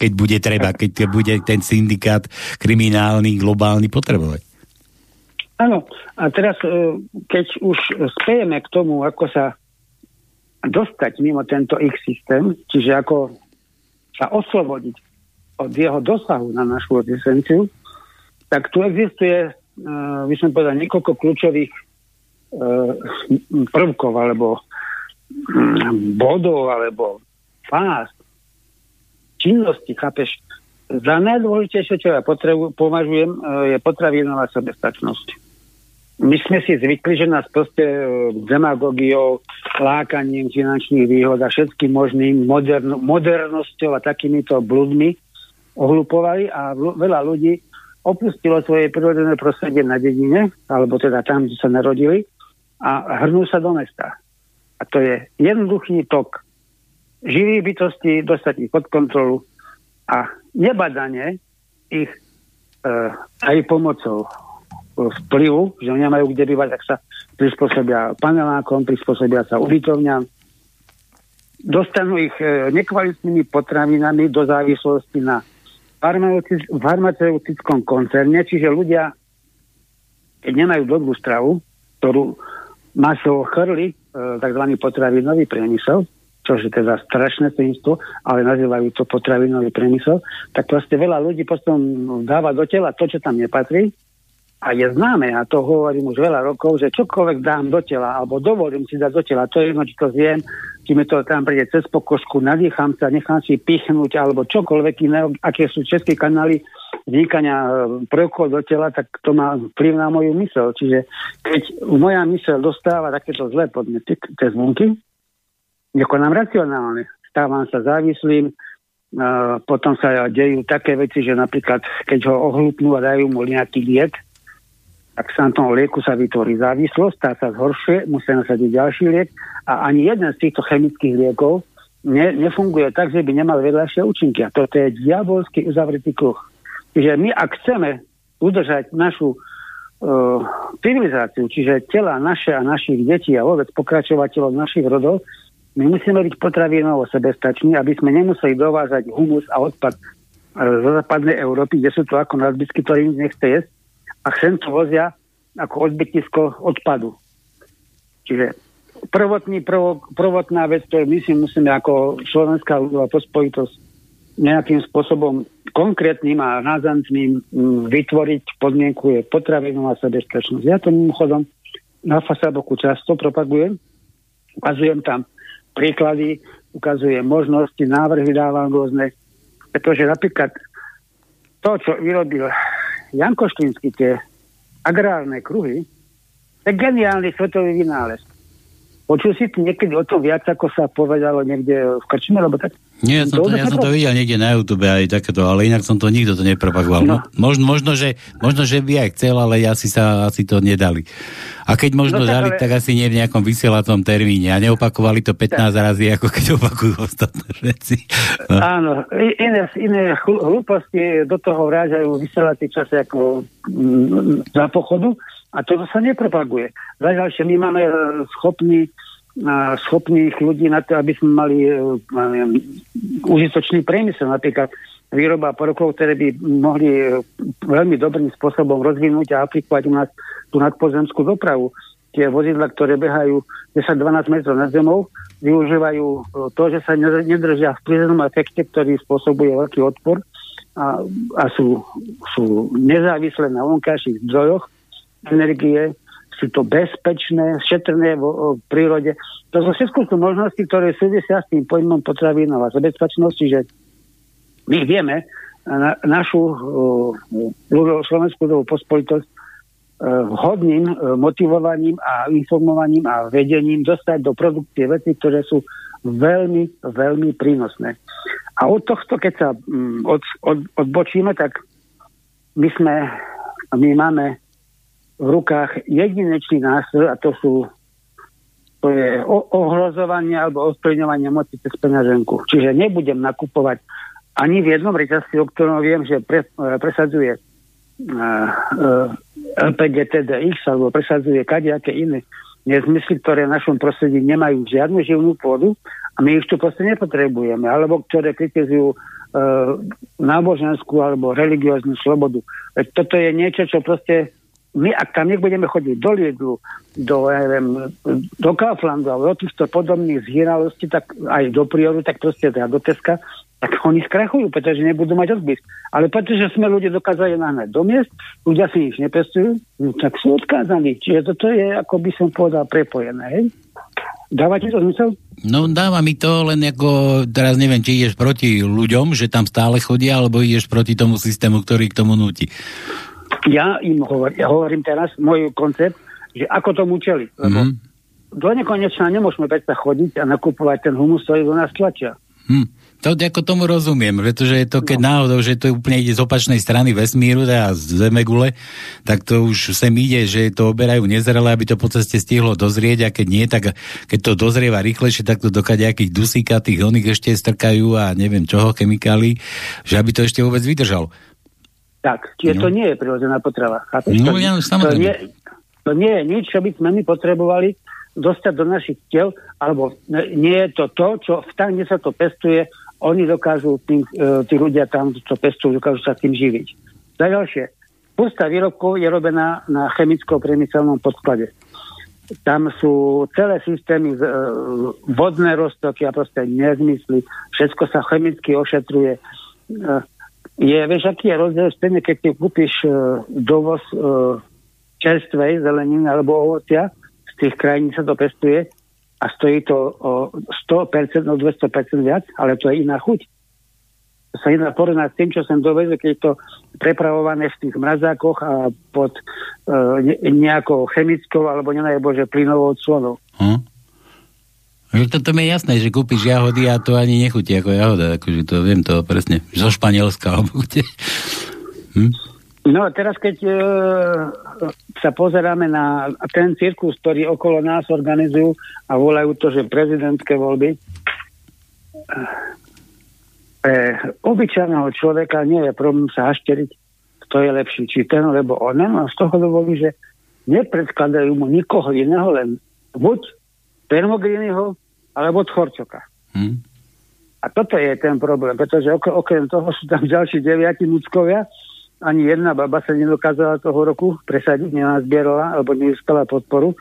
Keď bude treba, keď bude ten syndikát kriminálny, globálny potrebovať. Áno, a teraz, e, keď už spejeme k tomu, ako sa dostať mimo tento ich systém, čiže ako sa oslobodiť od jeho dosahu na našu existenciu, tak tu existuje, uh, by som povedal, niekoľko kľúčových prvkov alebo bodov alebo fáz činnosti, chápeš, za najdôležitejšie, čo ja potrebu, považujem, e, je potravinová sebestačnosť. My sme si zvykli, že nás proste e, demagogiou, lákaním finančných výhod a všetkým možným modern, modernosťou a takýmito bludmi ohlupovali a veľa ľudí opustilo svoje prírodzené prostredie na dedine, alebo teda tam, kde sa narodili a hrnú sa do mesta. A to je jednoduchý tok živých bytostí, dostať ich pod kontrolu a nebadanie ich e, aj pomocou vplyvu, že nemajú kde bývať, tak sa prispôsobia panelákom, prispôsobia sa ubytovňam, dostanú ich e, nekvalitnými potravinami do závislosti na farmaceutickom koncerne, čiže ľudia, keď nemajú dobrú stravu, ktorú masou chrli e, tzv. potravinový priemysel, čo je teda strašné svinstvo, ale nazývajú to potravinový priemysel, tak proste veľa ľudí potom dáva do tela to, čo tam nepatrí a je známe, a to hovorím už veľa rokov, že čokoľvek dám do tela, alebo dovolím si dať do tela, to je jedno, či to zjem, či mi to tam príde cez pokožku, nadýcham sa, nechám si pichnúť, alebo čokoľvek iné, aké sú české kanály vznikania e, prvkov do tela, tak to má vplyv na moju mysel. Čiže keď moja mysel dostáva takéto zlé podnety, tie zvonky, nekonám racionálne. Stávam sa závislým, Uh, potom sa dejú také veci, že napríklad keď ho ohlupnú a dajú mu nejaký liek, tak na tom lieku sa vytvorí závislosť, tá sa zhoršuje, musia nasadiť ďalší liek a ani jeden z týchto chemických liekov ne, nefunguje tak, že by nemal vedľajšie účinky. A toto je diabolský uzavretý kruh. Čiže my, ak chceme udržať našu uh, civilizáciu, čiže tela naše a našich detí a vôbec pokračovateľov našich rodov, my musíme byť potravinovo sebestační, aby sme nemuseli dovážať humus a odpad e, zo západnej Európy, kde sú to ako nadbytky, ktorý nechce jesť a sem to vozia ako odbytisko odpadu. Čiže prvotný, prvo, prvotná vec, ktorú my si musíme ako slovenská ľudová pospojitosť nejakým spôsobom konkrétnym a razantným vytvoriť podmienku je potravinová sebestačnosť. Ja to mimochodom na Fasaboku často propagujem. Ukazujem tam príklady, ukazuje možnosti, návrhy dávam rôzne. Pretože napríklad to, čo vyrobil Janko Štínsky, tie agrárne kruhy, to je geniálny svetový vynález. Počul si niekedy o tom viac, ako sa povedalo niekde v Krčme, alebo tak? Nie, ja som, to, ja som to videl niekde na YouTube aj takéto, ale inak som to nikto to nepropagoval. No. Možno, možno, že, možno, že by aj chcel, ale asi sa asi to nedali. A keď možno no, tak, dali, ale... tak asi nie v nejakom vysielatom termíne a neopakovali to 15 tak. razy, ako keď opakujú ostatné veci. No. Áno, iné, iné hlúposti do toho vrážajú vysielací čase ako mm, za pochodu a to sa nepropaguje. Zajďalšie, my máme e, schopný schopných ľudí na to, aby sme mali e, užitočný priemysel, napríklad výroba porokov, ktoré by mohli e, veľmi dobrým spôsobom rozvinúť a aplikovať u nás tú nadpozemskú dopravu. Tie vozidla, ktoré behajú 10-12 metrov nad zemou, využívajú to, že sa nedržia v prírodnom efekte, ktorý spôsobuje veľký odpor a, a sú, sú nezávislé na vonkajších zdrojoch energie, sú to bezpečné, šetrné v, v prírode. To sú všetko sú možnosti, ktoré súvisia s tým pojmom potravinová zabezpečnosti, že my vieme na, našu uh, slovenskú ľudovú pospolitosť uh, vhodným uh, motivovaním a informovaním a vedením dostať do produkcie veci, ktoré sú veľmi, veľmi prínosné. A od tohto, keď sa um, od, od, odbočíme, tak my sme, my máme v rukách jedinečný nástroj a to sú to je ohrozovanie alebo ovplyvňovanie moci cez peňaženku. Čiže nebudem nakupovať ani v jednom reťazci, o ktorom viem, že pre, e, presadzuje uh, uh, LPG TDX alebo presadzuje kadejaké iné nezmysly, ktoré v našom prostredí nemajú žiadnu živnú pôdu a my ich tu proste nepotrebujeme, alebo ktoré kritizujú uh, náboženskú alebo religióznu slobodu. Veď toto je niečo, čo proste my, ak tam nebudeme chodiť do Lidlu, do, neviem, do Kauflandu alebo do týchto podobných zhýralostí, tak aj do Prioru, tak proste teda do Teska, tak oni skrachujú, pretože nebudú mať odbyt. Ale pretože sme ľudia dokázali nahnať do miest, ľudia si ich nepestujú, no, tak sú odkázaní. Čiže toto je, ako by som povedal, prepojené. Hej? Dáva ti to zmysel? No dáva mi to, len ako teraz neviem, či ideš proti ľuďom, že tam stále chodia, alebo ideš proti tomu systému, ktorý k tomu nutí. Ja im hovorím, ja hovorím teraz môj koncept, že ako tomu čeli. Lebo mm-hmm. do nekonečna nemôžeme predsa chodiť a nakupovať ten humus, ktorý do nás tlačia. Hm. To ako tomu rozumiem, pretože je to, keď no. náhodou, že to úplne ide z opačnej strany vesmíru, teda z Zemegule, tak to už sem ide, že to oberajú nezrele, aby to po ceste stihlo dozrieť a keď nie, tak keď to dozrieva rýchlejšie, tak to do nejakých dusíka, tých oných ešte strkajú a neviem čoho, chemikály, že aby to ešte vôbec vydržalo. Tak, čiže no. to nie je prirodzená. Chápeš? No, ja, to, nie, to nie je nič, čo by sme my potrebovali dostať do našich tel, alebo nie je to to, čo v tam, kde sa to pestuje, oni dokážu, tým, e, tí ľudia tam, čo pestujú, dokážu sa tým živiť. Za ďalšie, pusta výrobkov je robená na chemicko-priemyselnom podklade. Tam sú celé systémy, e, vodné roztoky a proste nezmysly, všetko sa chemicky ošetruje. Je, vieš, aký je rozdiel stejne, keď ty kúpiš dovoz čerstvej zeleniny alebo ovocia, z tých krajín sa to pestuje, a stojí to o 100%, o 200% viac, ale to je iná chuť. To sa nedá porovnať s tým, čo som dovezol, keď je to prepravované v tých mrazákoch a pod uh, ne, nejakou chemickou alebo nenaj Bože plynovou clonou. Hm? Toto mi je jasné, že kúpiš jahody a to ani nechutí ako jahoda, akože to viem to presne, zo Španielska alebo kde. Hm? No a teraz, keď e, sa pozeráme na ten cirkus, ktorý okolo nás organizujú a volajú to, že prezidentské voľby, pre obyčajného človeka nie je problém sa hašteriť, kto je lepší, či ten, lebo on. A z toho dôvodu, že nepredkladajú mu nikoho iného, len buď Permogriniho, alebo Tchorčoka. Hmm. A toto je ten problém, pretože okrem toho sú tam ďalší deviati ľudskovia, ani jedna baba sa nedokázala toho roku presadiť, nenazbierala alebo nezískala podporu,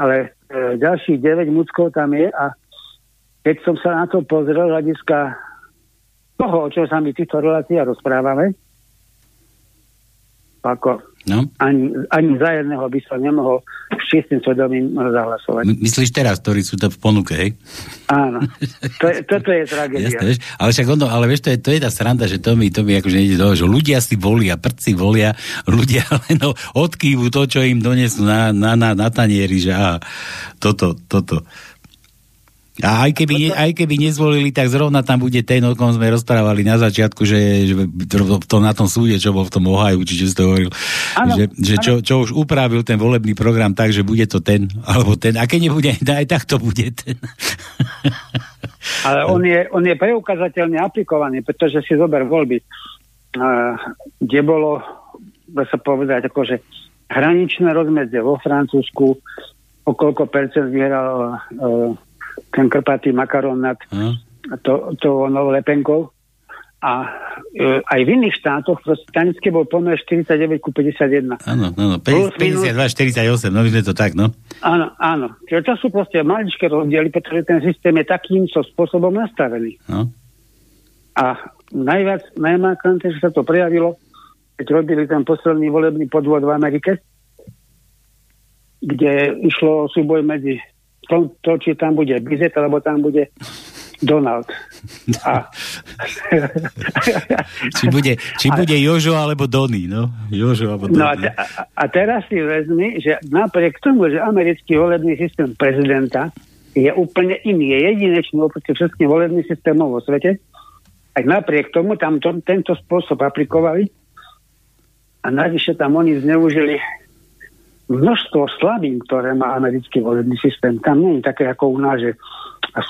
ale e, ďalších 9 muckov tam je a keď som sa na to pozrel hľadiska toho, o čo sa my týchto relácií rozprávame, ako No. Ani, ani za jedného by som nemohol čistým svedomím zahlasovať. My, myslíš teraz, ktorí sú tam v ponuke, hej? Áno. To je, toto je tragédia. Jasne, vieš? Ale však ono, ale vieš, to je, to je tá sranda, že to mi, to mi akože nejde do že ľudia si volia, prci volia, ľudia len no, odkývu to, čo im donesú na, na, na, na tanieri, že aha, toto, toto. A aj keby, ne, aj keby nezvolili, tak zrovna tam bude ten, o kom sme rozprávali na začiatku, že, že to na tom súde, čo bol v tom Ohaju, či čo ste hovoril, ano, že, že čo, čo už upravil ten volebný program tak, že bude to ten, alebo ten. A keď nebude, aj tak to bude ten. Ale on je, on je preukazateľne aplikovaný, pretože si zober voľby, uh, kde bolo, dá sa povedať, akože hraničné rozmedzie vo Francúzsku, o koľko percent vyhral uh, ten krpatý makaron nad hm. to, to novou lepenkou. A e, aj v iných štátoch proste tanické bol pomer 49 ku 51. Áno, áno, 52, 48, no je to tak, no. Áno, áno. Čiže to sú proste maličké rozdiely, pretože ten systém je takýmto spôsobom nastavený. No. A najviac, najmákantnejšie sa to prejavilo, keď robili ten posledný volebný podvod v Amerike, kde išlo súboj medzi to, to, či tam bude Bizet, alebo tam bude Donald. A... či, bude, či bude Jožo alebo Dony, no? Jožo alebo Dony. No a, te, a teraz si vezmi, že napriek tomu, že americký volebný systém prezidenta je úplne iný, je jedinečný oproti všetkým volebným systémom vo svete, aj napriek tomu tam to, tento spôsob aplikovali a navyše tam oni zneužili množstvo slabín, ktoré má americký volebný systém. Tam nie je také ako u nás, že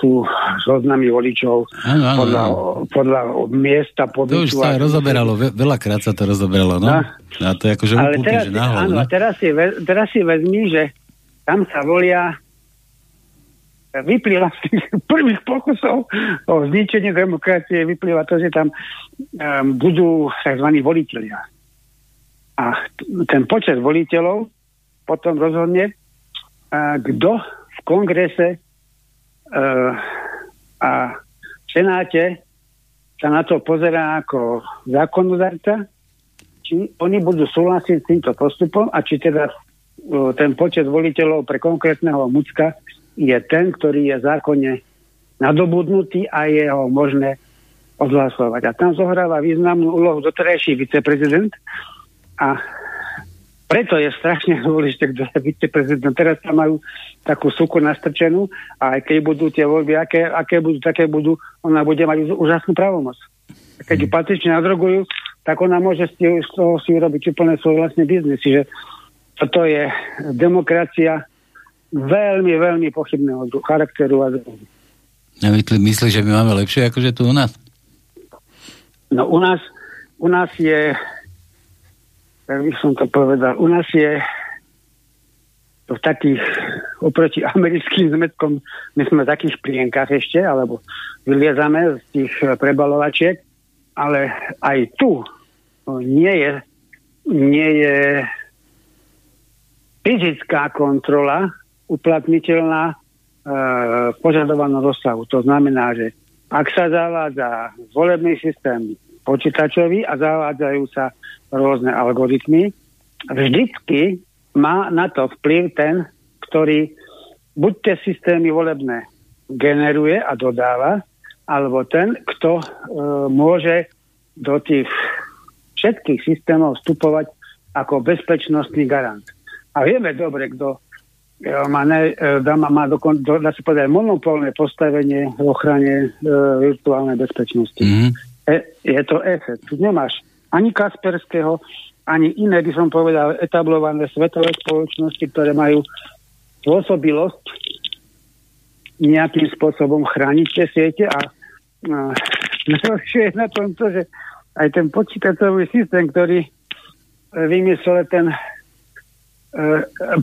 sú zoznamy voličov ano, ano, podľa, ano. podľa miesta pobytu. To už sa rozoberalo, ve, veľakrát sa to rozoberalo, no. A, a to je akože ale úplne, teraz, že náhľad, áno, no? teraz, si, teraz si vezmi, že tam sa volia vyplýva z tých prvých pokusov o zničenie demokracie, vyplýva to, že tam um, budú tzv. voliteľia. A ten počet voliteľov potom rozhodne, kto v kongrese a v senáte sa na to pozerá ako zákonodarca, či oni budú súhlasiť s týmto postupom a či teda ten počet voliteľov pre konkrétneho mucka je ten, ktorý je zákonne nadobudnutý a je ho možné odhlasovať. A tam zohráva významnú úlohu doterajší viceprezident a preto je strašne dôležité, kto je viceprezident. Teraz tam majú takú suku nastrčenú a aj keď budú tie voľby, aké, aké budú, také budú, ona bude mať úžasnú pravomoc. Keď ju patrične nadrogujú, tak ona môže z toho si urobiť úplne svoj vlastný biznis. Čiže toto je demokracia veľmi, veľmi pochybného charakteru a druhu. Ja myslíš, že my máme lepšie akože tu u nás? No u nás, u nás je, tak by som to povedal, u nás je to v takých, oproti americkým zmetkom, my sme v takých plienkach ešte, alebo vyliezame z tých prebalovačiek, ale aj tu no, nie je, nie je fyzická kontrola uplatniteľná e, v požadovanom rozsahu. To znamená, že ak sa zavádza volebný systém počítačový a zavádzajú sa rôzne algoritmy, vždycky má na to vplyv ten, ktorý buď tie systémy volebné generuje a dodáva, alebo ten, kto e, môže do tých všetkých systémov vstupovať ako bezpečnostný garant. A vieme dobre, kto e, má, ne, e, má, má dokon, do, dá sa povedať monopolné postavenie v ochrane e, virtuálnej bezpečnosti. Mm-hmm. E, je to EFE. Tu nemáš ani Kasperského, ani iné, by som povedal, etablované svetové spoločnosti, ktoré majú spôsobilosť nejakým spôsobom chrániť tie siete a, najlepšie je na tom to, že aj ten počítačový systém, ktorý vymyslel ten e,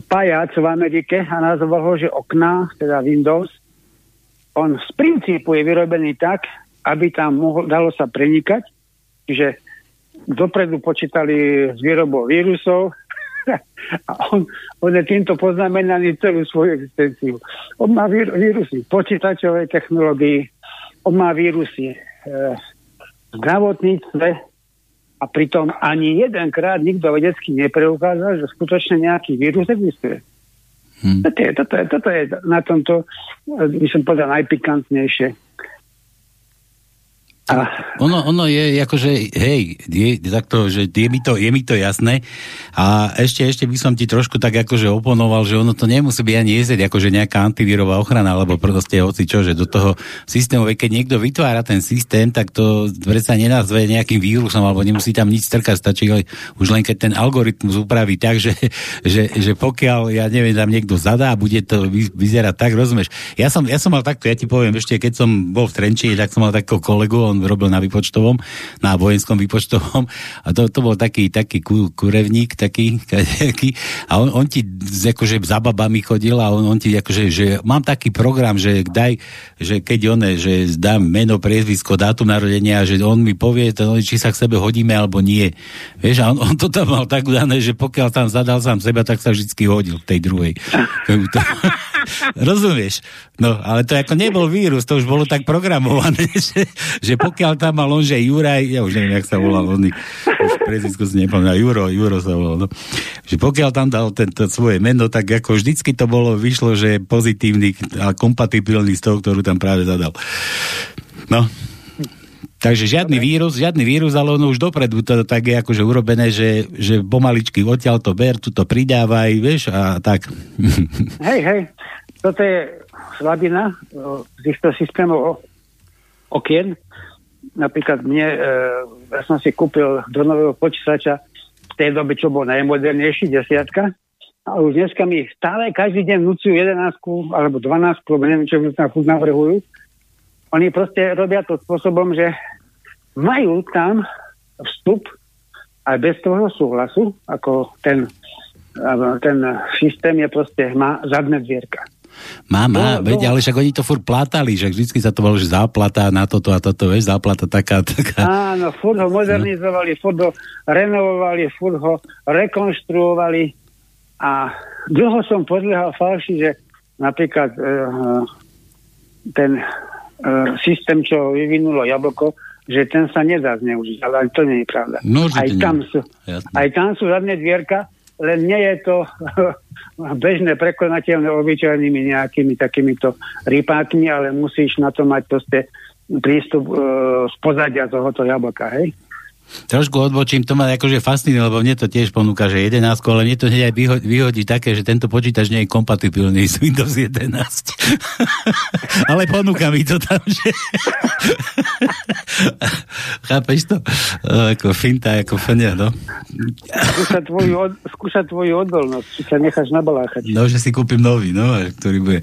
pajac v Amerike a nazval ho, že okná, teda Windows, on z princípu je vyrobený tak, aby tam mohol, dalo sa prenikať, že dopredu počítali s výrobou vírusov a on, on je týmto poznamenaný celú svoju existenciu. On má vír, vírusy počítačovej technológii, on má vírusy e, v zdravotníctve a pritom ani jedenkrát nikto vedecky nepreukázal, že skutočne nejaký vírus existuje. Hmm. Toto, je, toto, je, toto je na tomto, by som povedal, najpikantnejšie. Ono, ono je akože, hej, je, takto, že je mi, to, je mi to jasné a ešte, ešte by som ti trošku tak akože oponoval, že ono to nemusí byť ani jezdieť akože nejaká antivírová ochrana, alebo proste hoci čo, že do toho systému, keď niekto vytvára ten systém, tak to predsa nenazve nejakým vírusom, alebo nemusí tam nič strkať, stačí už len keď ten algoritmus upraví tak, že, že, že pokiaľ, ja neviem, tam niekto zadá, bude to vyzerať tak, rozumieš. Ja som, ja som mal takto, ja ti poviem, ešte keď som bol v Trenčine, tak som mal takého kolegu, on robil na vypočtovom, na vojenskom vypočtovom a to, to bol taký, taký kurevník, taký, taký a on, on ti akože za babami chodil a on, on ti akože, že mám taký program, že daj, že keď one, že dám meno, priezvisko, dátum narodenia, že on mi povie, to, či sa k sebe hodíme alebo nie. Vieš, a on, on to tam mal tak udané, že pokiaľ tam zadal sám seba, tak sa vždy hodil v tej druhej. Rozumieš? No, ale to ako nebol vírus, to už bolo tak programované, že, že pokiaľ tam mal on, že Juraj, ja už neviem, jak sa volal, on, už prezidentsko si nepamätám, Juro, Juro sa volal, no. Že pokiaľ tam dal tento svoje meno, tak ako vždycky to bolo, vyšlo, že pozitívny a kompatibilný s tou, ktorú tam práve zadal. No, Takže žiadny Dobre. vírus, žiadny vírus, ale ono už dopredu to tak je akože urobené, že, že pomaličky odtiaľ to ber, tu to pridávaj, vieš, a tak. Hej, hej, toto je slabina z týchto systémov okien. Napríklad mne, e, ja som si kúpil do nového počítača v tej dobe, čo bol najmodernejší, desiatka, a už dneska mi stále každý deň vnúcujú 11 alebo 12, lebo neviem, čo tam navrhujú. Oni proste robia to spôsobom, že majú tam vstup aj bez toho súhlasu, ako ten, ten systém je proste, má zadné dvierka. Má, má, no, veď, no. ale však oni to furt plátali, že vždycky sa to bolo, že záplata na toto a toto, vieš, záplata taká, taká. Áno, furt ho modernizovali, no. furt ho renovovali, furt ho rekonštruovali a dlho som podliehal falši, že napríklad e, ten e, systém, čo vyvinulo Jablko, že ten sa nedá zneužiť, ale to nie je pravda. No, aj, tam sú, aj tam sú zadné dvierka, len nie je to bežné prekonateľné obyčajnými nejakými takýmito rýpákmi, ale musíš na to mať proste prístup e, z pozadia tohoto jablka, hej? Trošku odbočím, to ma akože fascinuje, lebo mne to tiež ponúka, že 11, ale mne to hneď aj vyhodí, vyhodí také, že tento počítač nie je kompatibilný s Windows 11. ale ponúka mi to tam, že... Chápeš to? ako finta, ako fenia, no. Skúša tvoju, od, skúša tvoju odolnosť, či sa necháš nabaláchať. No, že si kúpim nový, no, ktorý bude...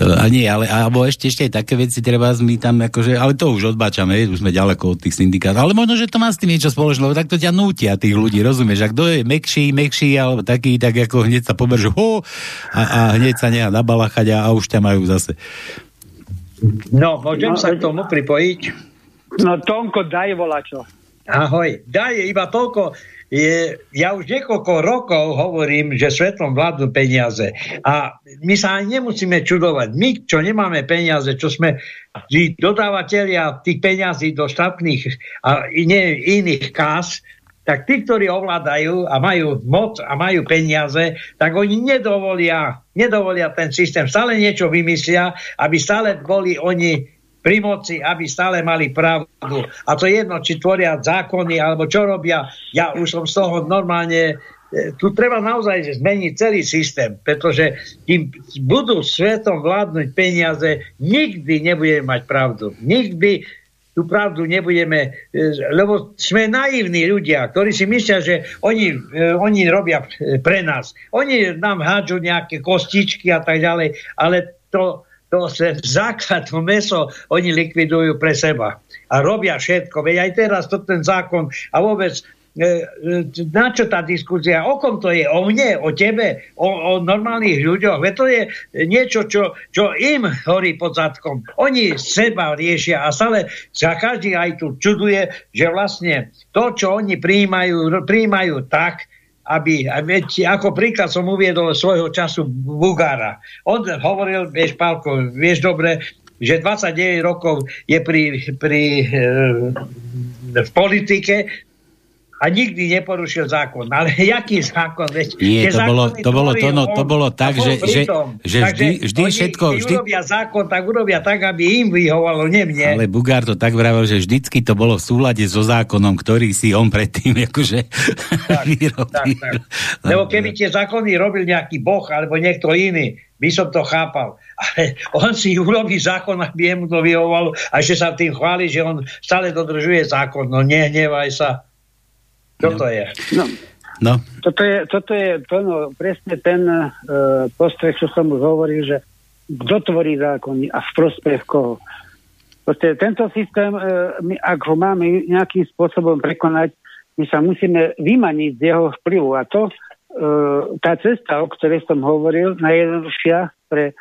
A nie, ale alebo ešte, ešte aj také veci treba my tam akože, ale to už odbáčame, už sme ďaleko od tých syndikátov, ale možno, že to má s tým niečo spoločné, lebo takto ťa nútia tých ľudí, rozumieš? A kto je mekší, mekší, alebo taký, tak ako hneď sa poberžu, ho, a, a hneď sa nechá nabalachať a, a už ťa majú zase. No, môžem no, sa k tomu pripojiť? No, Tonko, daj volačo. Ahoj, daj iba toľko, je, ja už niekoľko rokov hovorím, že svetom vládnu peniaze. A my sa ani nemusíme čudovať. My, čo nemáme peniaze, čo sme dodávateľia tých peniazí do štátnych a nie, iných kás, tak tí, ktorí ovládajú a majú moc a majú peniaze, tak oni nedovolia, nedovolia ten systém. Stále niečo vymyslia, aby stále boli oni pri moci, aby stále mali pravdu. A to jedno, či tvoria zákony, alebo čo robia. Ja už som z toho normálne e, tu treba naozaj zmeniť celý systém, pretože kým budú svetom vládnuť peniaze, nikdy nebudeme mať pravdu. Nikdy tú pravdu nebudeme, e, lebo sme naivní ľudia, ktorí si myslia, že oni, e, oni robia pre nás. Oni nám hádžu nejaké kostičky a tak ďalej, ale to, to se základ, to meso oni likvidujú pre seba. A robia všetko. Veď aj teraz to ten zákon a vôbec e, e, na čo tá diskusia? O kom to je? O mne? O tebe? O, o normálnych ľuďoch? Veď to je niečo, čo, čo im horí pod zadkom. Oni seba riešia a stále sa každý aj tu čuduje, že vlastne to, čo oni prijímajú, prijímajú tak, aby, veď, ako príklad som uviedol svojho času Bugára. On hovoril, vieš, Pálko, vieš dobre, že 29 rokov je pri, pri e, v politike a nikdy neporušil zákon. Ale jaký zákon? Veď, Nie, to bolo, to, bolo, to, no, to bolo tak, že, že, že vždy, vždy všetko... Vždy... urobia zákon, tak urobia tak, aby im vyhovalo, nie mne. Ale Bugár to tak vravel, že vždycky to bolo v súlade so zákonom, ktorý si on predtým akože tak. Tak, tak. Lebo keby tie zákony robil nejaký boh alebo niekto iný, by som to chápal. Ale on si urobí zákon, aby jemu to vyhovalo a že sa tým chváli, že on stále dodržuje zákon. No nehnevaj sa. Toto no. je. No. No. Toto je, toto je to, no, presne ten uh, postreh, čo som už hovoril, že kto tvorí zákony a v prospech koho. Proste tento systém, uh, my, ak ho máme nejakým spôsobom prekonať, my sa musíme vymaniť z jeho vplyvu. A to, uh, tá cesta, o ktorej som hovoril, najjednoduchšia pre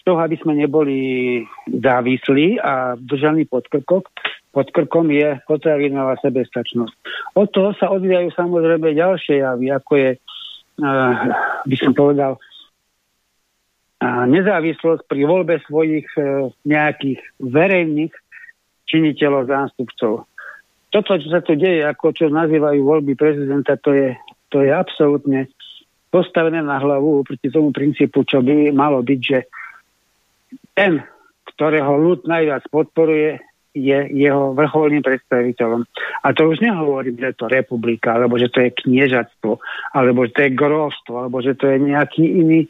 z toho, aby sme neboli závislí a držaní pod krkok, pod krkom je potravinová sebestačnosť. Od toho sa odvíjajú samozrejme ďalšie javy, ako je, uh, by som povedal, uh, nezávislosť pri voľbe svojich uh, nejakých verejných činiteľov, zástupcov. Toto, čo sa tu deje, ako čo nazývajú voľby prezidenta, to je, to je absolútne postavené na hlavu proti tomu princípu, čo by malo byť, že ten, ktorého ľud najviac podporuje, je jeho vrcholným predstaviteľom. A to už nehovorím, že to republika, alebo že to je kniežatstvo, alebo že to je grovstvo, alebo že to je nejaký iný,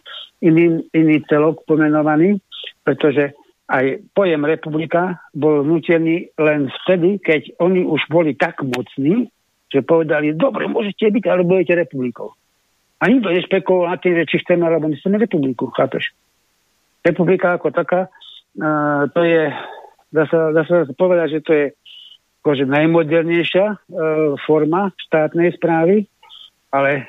iný, iný celok pomenovaný, pretože aj pojem republika bol vnútený len vtedy, keď oni už boli tak mocní, že povedali, dobre, môžete byť, ale budete republikou. A nikto nešpekuloval na tým, že či chceme, alebo nechceme republiku, chápeš? Republika ako taká, uh, to je dá sa, dá sa povedať, že to je akože najmodernejšia e, forma štátnej správy, ale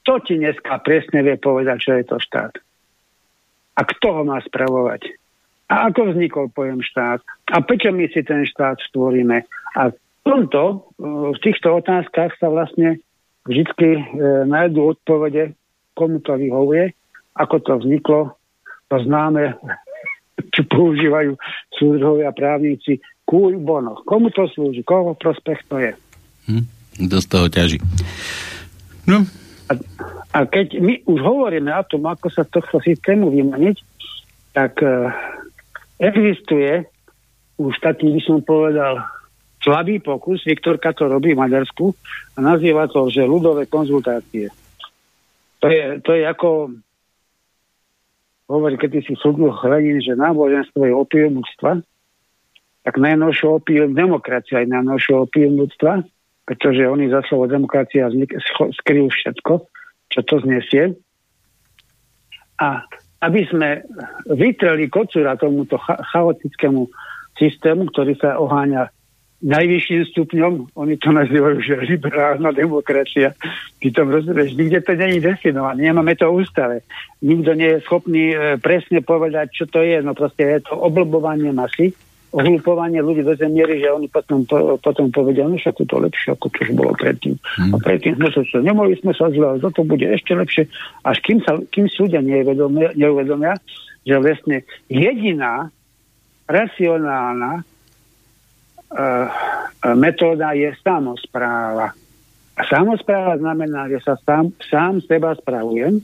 kto ti dneska presne vie povedať, čo je to štát? A kto ho má spravovať? A ako vznikol pojem štát? A prečo my si ten štát stvoríme? A v tomto, e, v týchto otázkach sa vlastne vždy e, nájdú odpovede, komu to vyhovuje, ako to vzniklo, to známe čo používajú súdrovia právnici, kúj bono. Komu to slúži? Koho prospech to je? Hm, kto z toho ťaží? No, A, a keď my už hovoríme o tom, ako sa tohto systému vymaniť, tak uh, existuje už taký, by som povedal, slabý pokus, Viktorka to robí v Maďarsku a nazýva to, že ľudové konzultácie. To je, to je ako hovorí, keď si súdnu chlenín, že náboženstvo je opium ľudstva, tak najnovšie opium demokracia je najnovšie opium ľudstva, pretože oni za slovo demokracia skryjú všetko, čo to znesie. A aby sme vytreli kocúra tomuto cha- chaotickému systému, ktorý sa oháňa najvyšším stupňom, oni to nazývajú, že liberálna demokracia. To rozumieš, nikde to není definované, nemáme to ústave. Nikto nie je schopný e, presne povedať, čo to je, no proste je to oblbovanie masy, ohlupovanie ľudí do zemiery, že oni potom, po, potom povedia, no však to lepšie, ako to už bolo predtým. Hmm. A predtým sme sa, nemohli sme sa zle, toto bude ešte lepšie. Až kým, sa, kým si ľudia neuvedomia, neuvedomia, že vlastne jediná racionálna metóda je samozpráva. A samozpráva znamená, že sa sám, sám seba spravujem,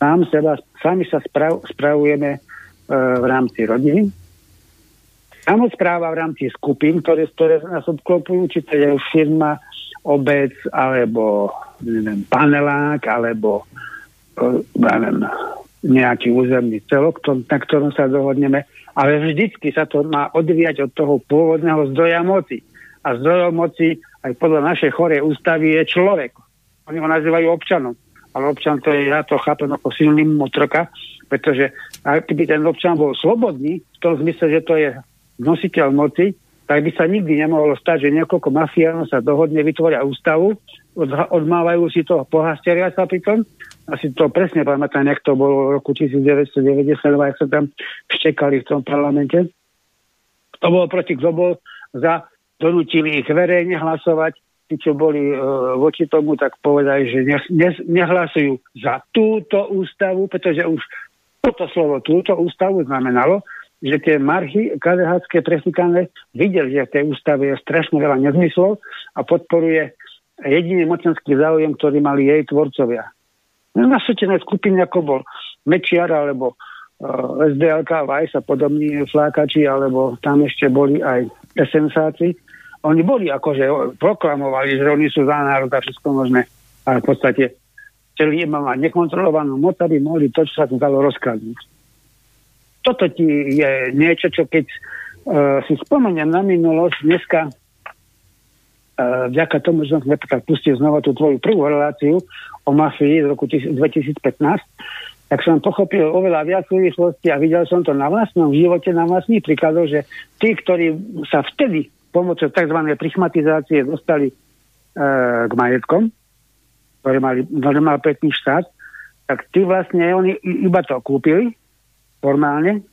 sám seba, sami sa sprav, spravujeme uh, v rámci rodiny, samozpráva v rámci skupín, ktoré, ktoré nás obklopujú, či to je firma, obec, alebo neviem, panelák, alebo uh, neviem, nejaký územný celok, na ktorom sa dohodneme, ale vždycky sa to má odvíjať od toho pôvodného zdroja moci. A zdrojom moci aj podľa našej chorej ústavy je človek. Oni ho nazývajú občanom. Ale občan to je, ja to chápem ako silný motroka, pretože ak by ten občan bol slobodný, v tom zmysle, že to je nositeľ moci, tak by sa nikdy nemohlo stať, že niekoľko mafiánov sa dohodne, vytvoria ústavu, odmávajú si toho, pohasteria sa pritom asi to presne pamätám, jak to bolo v roku 1992, ak sa tam štekali v tom parlamente. To bolo proti, kto bol za, donútili ich verejne hlasovať, tí, čo boli e, voči tomu, tak povedali, že ne, ne, nehlasujú za túto ústavu, pretože už toto slovo túto ústavu znamenalo, že tie marchy kadehácké presíkané videli, že v tej ústave je strašne veľa nezmyslov a podporuje jediný mocenský záujem, ktorý mali jej tvorcovia nasvetené skupiny, ako bol Mečiar alebo uh, e, SDLK, Vajs a podobní flákači, alebo tam ešte boli aj esensáci. Oni boli akože proklamovali, že oni sú za národ a všetko možné. Ale v podstate chceli mať nekontrolovanú moc, aby mohli to, čo sa tu dalo rozkladnúť. Toto ti je niečo, čo keď uh, si spomeniem na minulosť, dneska vďaka tomu, že som napríklad pustil znova tú tvoju prvú reláciu o mafii z roku 2015, tak som pochopil oveľa viac súvislosti a videl som to na vlastnom živote, na vlastných príkladoch, že tí, ktorí sa vtedy pomocou tzv. prichmatizácie dostali e, k majetkom, ktoré mali, ktoré mal štát, tak tí vlastne oni iba to kúpili formálne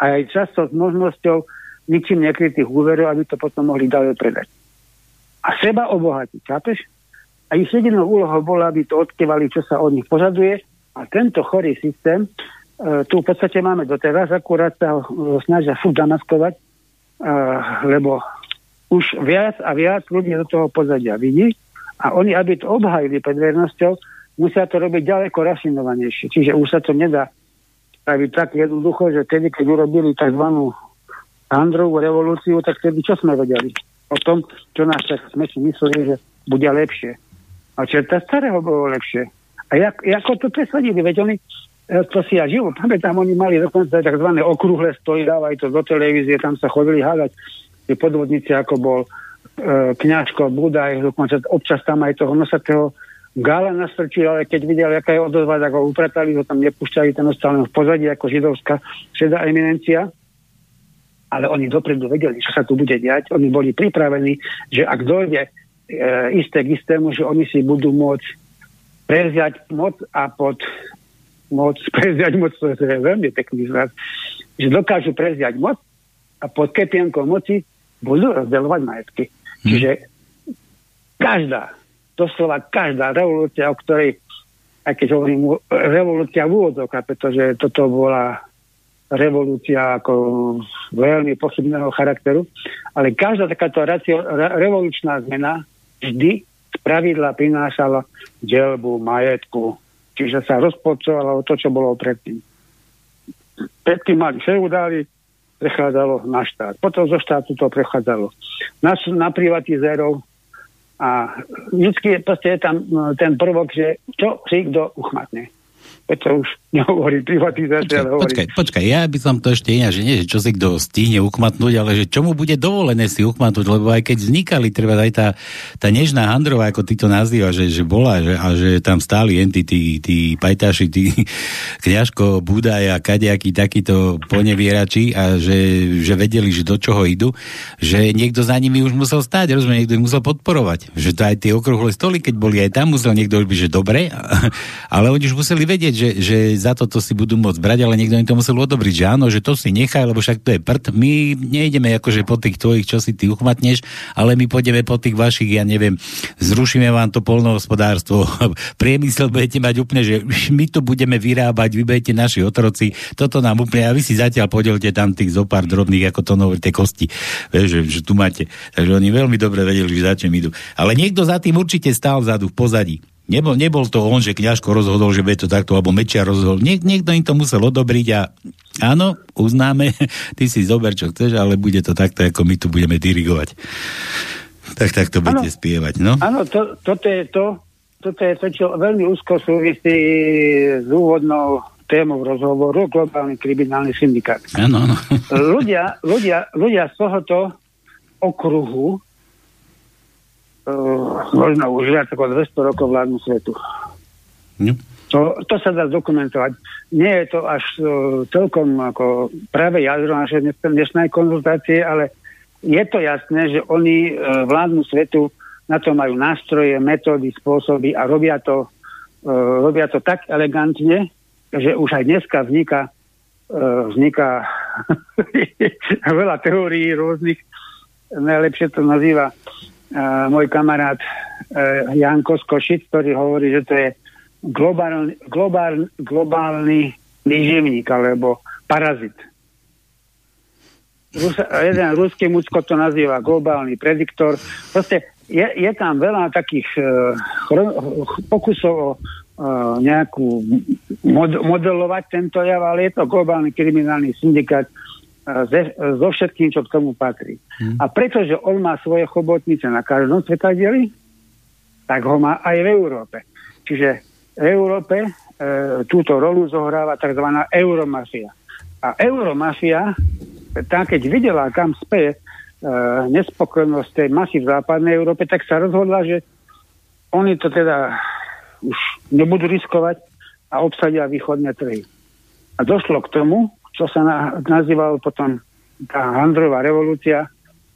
a aj často s možnosťou ničím nekrytých úverov, aby to potom mohli ďalej predať. A seba obohatiť, chápeš? a ich jedinou úlohou bola, aby to odkievali, čo sa od nich požaduje a tento chorý systém e, tu v podstate máme doteraz, akurát sa ho e, snažia furt zamaskovať, e, lebo už viac a viac ľudí do toho pozadia vidí a oni, aby to obhajili pred vernosťou, musia to robiť ďaleko rafinovanejšie. Čiže už sa to nedá spraviť tak jednoducho, že tedy, keď urobili tzv. Androvú revolúciu, tak tedy čo sme vedeli? O tom, čo nás tak sme si mysleli, že bude lepšie. A čerta starého bolo lepšie. A jak, ako to presadili? Veď oni, e, to si ja živo pamätám, oni mali dokonca tzv. okrúhle stoly, dávajú to do televízie, tam sa chodili hádať tie podvodníci, ako bol e, kňažko, Budaj, dokonca občas tam aj toho nosatého Gála nastrčil, ale keď videli, aká je odozva, tak ho upratali, ho tam nepúšťali, ten ostal v pozadí ako židovská šedá eminencia. Ale oni dopredu vedeli, čo sa tu bude diať. Oni boli pripravení, že ak dojde e, isté k istému, že oni si budú môcť prevziať moc a pod moc, prevziať moc, to je veľmi pekný zvrat, že dokážu prevziať moc a pod kepienkou moci budú rozdeľovať majetky. Hmm. Čiže každá, doslova každá revolúcia, o ktorej, aj keď hovorím revolúcia v úvodzovkách, pretože toto bola revolúcia ako veľmi pochybného charakteru, ale každá takáto revolučná zmena vždy pravidla prinášala delbu, majetku, čiže sa rozpocovalo to, čo bolo predtým. Predtým mali feudáli, prechádzalo na štát. Potom zo štátu to prechádzalo na, na privatizérov a vždy je tam no, ten prvok, že čo si kto uchmatne to už nehovorí privatizácia, ale hovorí... Počkaj, počkaj, ja by som to ešte iná, že nie, že čo si kto stihne ukmatnúť, ale že čo mu bude dovolené si ukmatnúť, lebo aj keď vznikali, treba aj tá, tá nežná Handrová, ako ty to nazýva, že, že bola, že, a že tam stáli enti, tí, tí pajtaši, tí kňažko, Budaj a kadejakí takíto ponevierači a že, že vedeli, že do čoho idú, že niekto za nimi už musel stáť, rozumie, niekto ich musel podporovať. Že to aj tie okrúhle stoly, keď boli aj tam, musel niekto už byť, že dobre, ale oni už museli vedieť, že, že za toto si budú môcť brať, ale niekto im to musel odobriť, že áno, že to si nechaj, lebo však to je prd. My nejdeme akože po tých tvojich, čo si ty uchmatneš, ale my pôjdeme po tých vašich, ja neviem, zrušíme vám to polnohospodárstvo, priemysel budete mať úplne, že my to budeme vyrábať, vy budete naši otroci, toto nám úplne, a vy si zatiaľ podelte tam tých zo pár drobných, ako to noví, tie kosti, vieš, že, že tu máte. Takže oni veľmi dobre vedeli, že za čím idú. Ale niekto za tým určite stál vzadu v pozadí. Nebol, nebol to on, že kňažko rozhodol, že bude to takto, alebo Mečia rozhodol. Niek, niekto im to musel odobriť a áno, uznáme, ty si zober, čo chceš, ale bude to takto, ako my tu budeme dirigovať. Tak tak to budete spievať, no? Áno, to, toto je to, toto je to, čo veľmi úzko súvisí s úvodnou témou rozhovoru globálny kriminálny syndikát. Áno, áno. ľudia, ľudia, ľudia z tohoto okruhu uh, možno už viac ako 200 rokov vládnu svetu. No. To, to sa dá dokumentovať. Nie je to až uh, celkom ako práve jadro našej dnešnej konzultácie, ale je to jasné, že oni uh, vládnu svetu na to majú nástroje, metódy, spôsoby a robia to, uh, robia to tak elegantne, že už aj dneska vzniká, uh, vzniká veľa teórií rôznych. Najlepšie to nazýva môj kamarát uh, Janko Skošic, ktorý hovorí, že to je globálny, globál, globálny výživník alebo parazit. Rus, jeden ruský mucko to nazýva globálny prediktor. Proste je, je tam veľa takých uh, pokusov o uh, nejakú mod, modelovať tento jav, ale je to globálny kriminálny syndikát, ze, so všetkým, čo k tomu patrí. Hmm. A pretože on má svoje chobotnice na každom svetadieli, tak ho má aj v Európe. Čiže v Európe e, túto rolu zohráva tzv. euromafia. A euromafia, tá keď videla, kam speje e, nespokojnosť tej masy v západnej Európe, tak sa rozhodla, že oni to teda už nebudú riskovať a obsadia východné trhy. A došlo k tomu, čo sa na, nazýval potom tá Handrová revolúcia.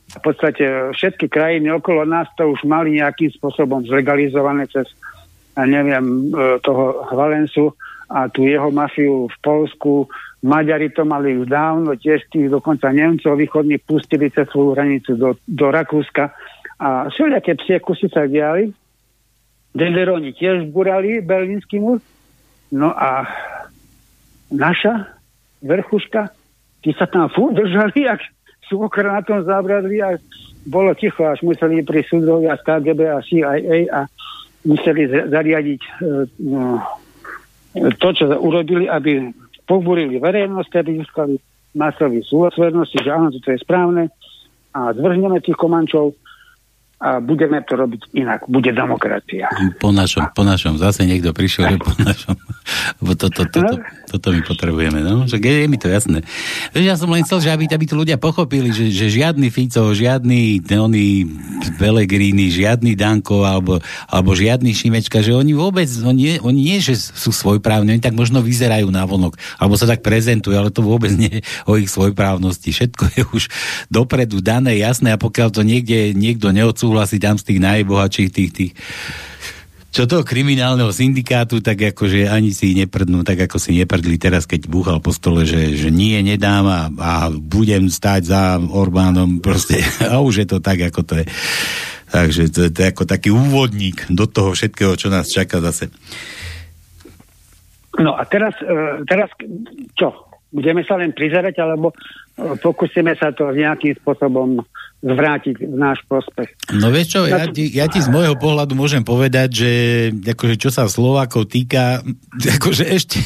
V podstate všetky krajiny okolo nás to už mali nejakým spôsobom zlegalizované cez, neviem, e, toho Valensu a tú jeho mafiu v Polsku. Maďari to mali už dávno, tiež tých dokonca Nemcov východní pustili cez svoju hranicu do, do Rakúska. A všelijaké psie kusy sa diali. Denderoni tiež burali berlínsky múr. No a naša vrchuška, tí sa tam fú držali, ak sú na tom zabradli a bolo ticho, až museli pri súdovia z KGB a CIA a museli zariadiť e, no, to, čo urobili, aby pobúrili verejnosť, aby získali masový súhlasvernosti, že áno, to je správne a zvrhneme tých komančov a budeme to robiť inak. Bude demokracia. Po našom, po našom. Zase niekto prišiel, že po našom. to, to, to, to, toto my potrebujeme. No? Že je, je mi to jasné. Ja som len chcel, že aby, aby to ľudia pochopili, že, že žiadny Fico, žiadny oni Pelegrini, žiadny Danko alebo, alebo žiadny Šimečka, že oni vôbec, oni, oni nie, že sú svojprávni, oni tak možno vyzerajú na vonok, alebo sa tak prezentujú, ale to vôbec nie je o ich svojprávnosti. Všetko je už dopredu dané, jasné a pokiaľ to niekde niekto neodsúhlasí, súhlasí tam z tých najbohatších tých, tých čo toho kriminálneho syndikátu, tak akože ani si neprdnú, tak ako si neprdli teraz, keď búchal po stole, že, že nie, nedám a, a budem stať za Orbánom proste. A už je to tak, ako to je. Takže to, to je ako taký úvodník do toho všetkého, čo nás čaká zase. No a teraz, e, teraz čo? Budeme sa len prizerať, alebo pokúsime sa to nejakým spôsobom zvrátiť v náš prospech. No vieš čo, ja ti, ja ti z môjho pohľadu môžem povedať, že akože čo sa Slovákov týka, akože ešte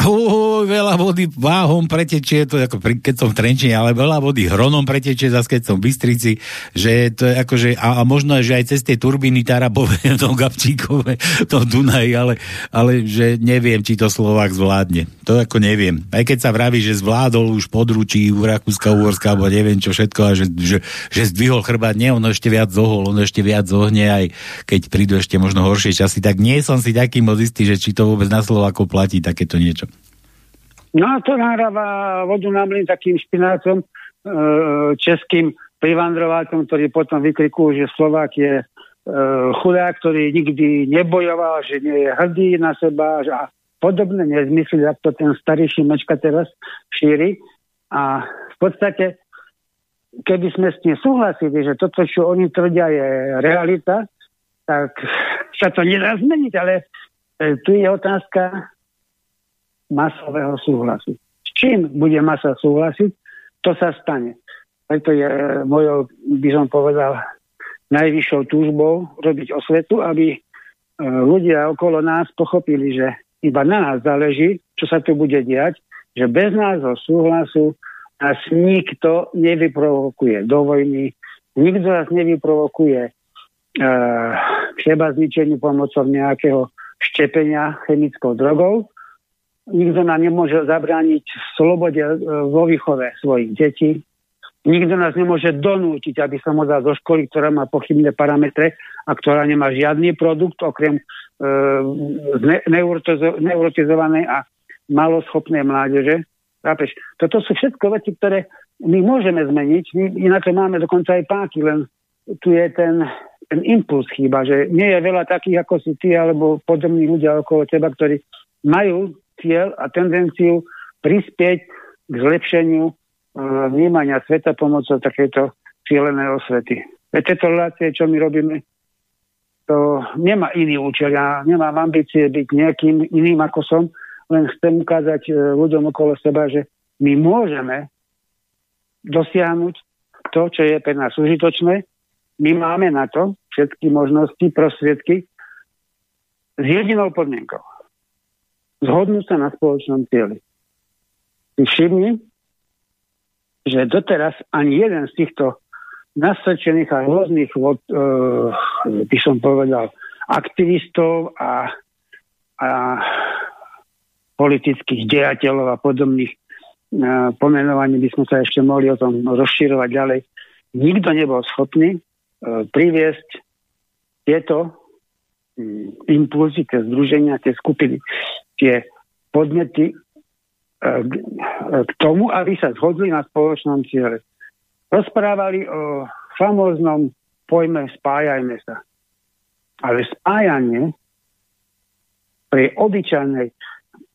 uh, veľa vody váhom pretečie, to ako pri, keď som v Trenčine, ale veľa vody hronom pretečie, zase keď som v Bystrici, že to je akože, a, a možno, že aj cez tie turbíny Tarabové, to Gabčíkové, to Dunaj, ale, ale že neviem, či to Slovák zvládne. To ako neviem. Aj keď sa vraví, že zvládol už područí u Rakúska, Uhorska, alebo neviem čo všetko, a že, že že zdvihol chrbát, nie, ono ešte viac zohol, ono ešte viac zohne, aj keď prídu ešte možno horšie časy, tak nie som si taký moc istý, že či to vôbec na Slováko platí takéto niečo. No a to nahráva vodu na mlin takým špinácom e, českým privandrovákom, ktorí potom vykrikujú, že Slovák je e, chudák, ktorý nikdy nebojoval, že nie je hrdý na seba a podobné nezmysly, ako to ten starý Šimečka teraz šíri. A v podstate keby sme s tým súhlasili, že toto, čo oni tvrdia, je realita, tak sa to nedá zmeniť, ale e, tu je otázka masového súhlasu. S čím bude masa súhlasiť, to sa stane. Preto je e, mojou, by som povedal, najvyššou túžbou robiť osvetu, aby e, ľudia okolo nás pochopili, že iba na nás záleží, čo sa tu bude diať, že bez nášho súhlasu nás nikto nevyprovokuje do vojny, nikto nás nevyprovokuje k seba zničeniu pomocou nejakého štepenia chemickou drogou. Nikto nám nemôže zabrániť v slobode uh, vo výchove svojich detí. Nikto nás nemôže donútiť, aby som ho dal do školy, ktorá má pochybné parametre a ktorá nemá žiadny produkt okrem uh, neurotizovanej a maloschopnej mládeže. Chápeš? Toto sú všetko veci, ktoré my môžeme zmeniť, my inak máme dokonca aj páky, len tu je ten, ten impuls chýba, že nie je veľa takých ako si ty alebo podobní ľudia okolo teba, ktorí majú cieľ a tendenciu prispieť k zlepšeniu uh, vnímania sveta pomocou takéto cieľené osvety. Veď tieto relácie, čo my robíme, to nemá iný účel. Ja nemám ambície byť nejakým iným ako som, len chcem ukázať e, ľuďom okolo seba, že my môžeme dosiahnuť to, čo je pre nás užitočné. My máme na to všetky možnosti, prostriedky s jedinou podmienkou. Zhodnúť sa na spoločnom cieli. Si všimni, že doteraz ani jeden z týchto nasvedčených a rôznych, uh, by som povedal, aktivistov a, a politických dejateľov a podobných e, pomenovaní by sme sa ešte mohli o tom rozširovať ďalej. Nikto nebol schopný e, priviesť tieto mm, impulzy, tie združenia, tie skupiny, tie podnety e, k tomu, aby sa zhodli na spoločnom ciele. Rozprávali o famóznom pojme spájajme sa. Ale spájanie pri obyčajnej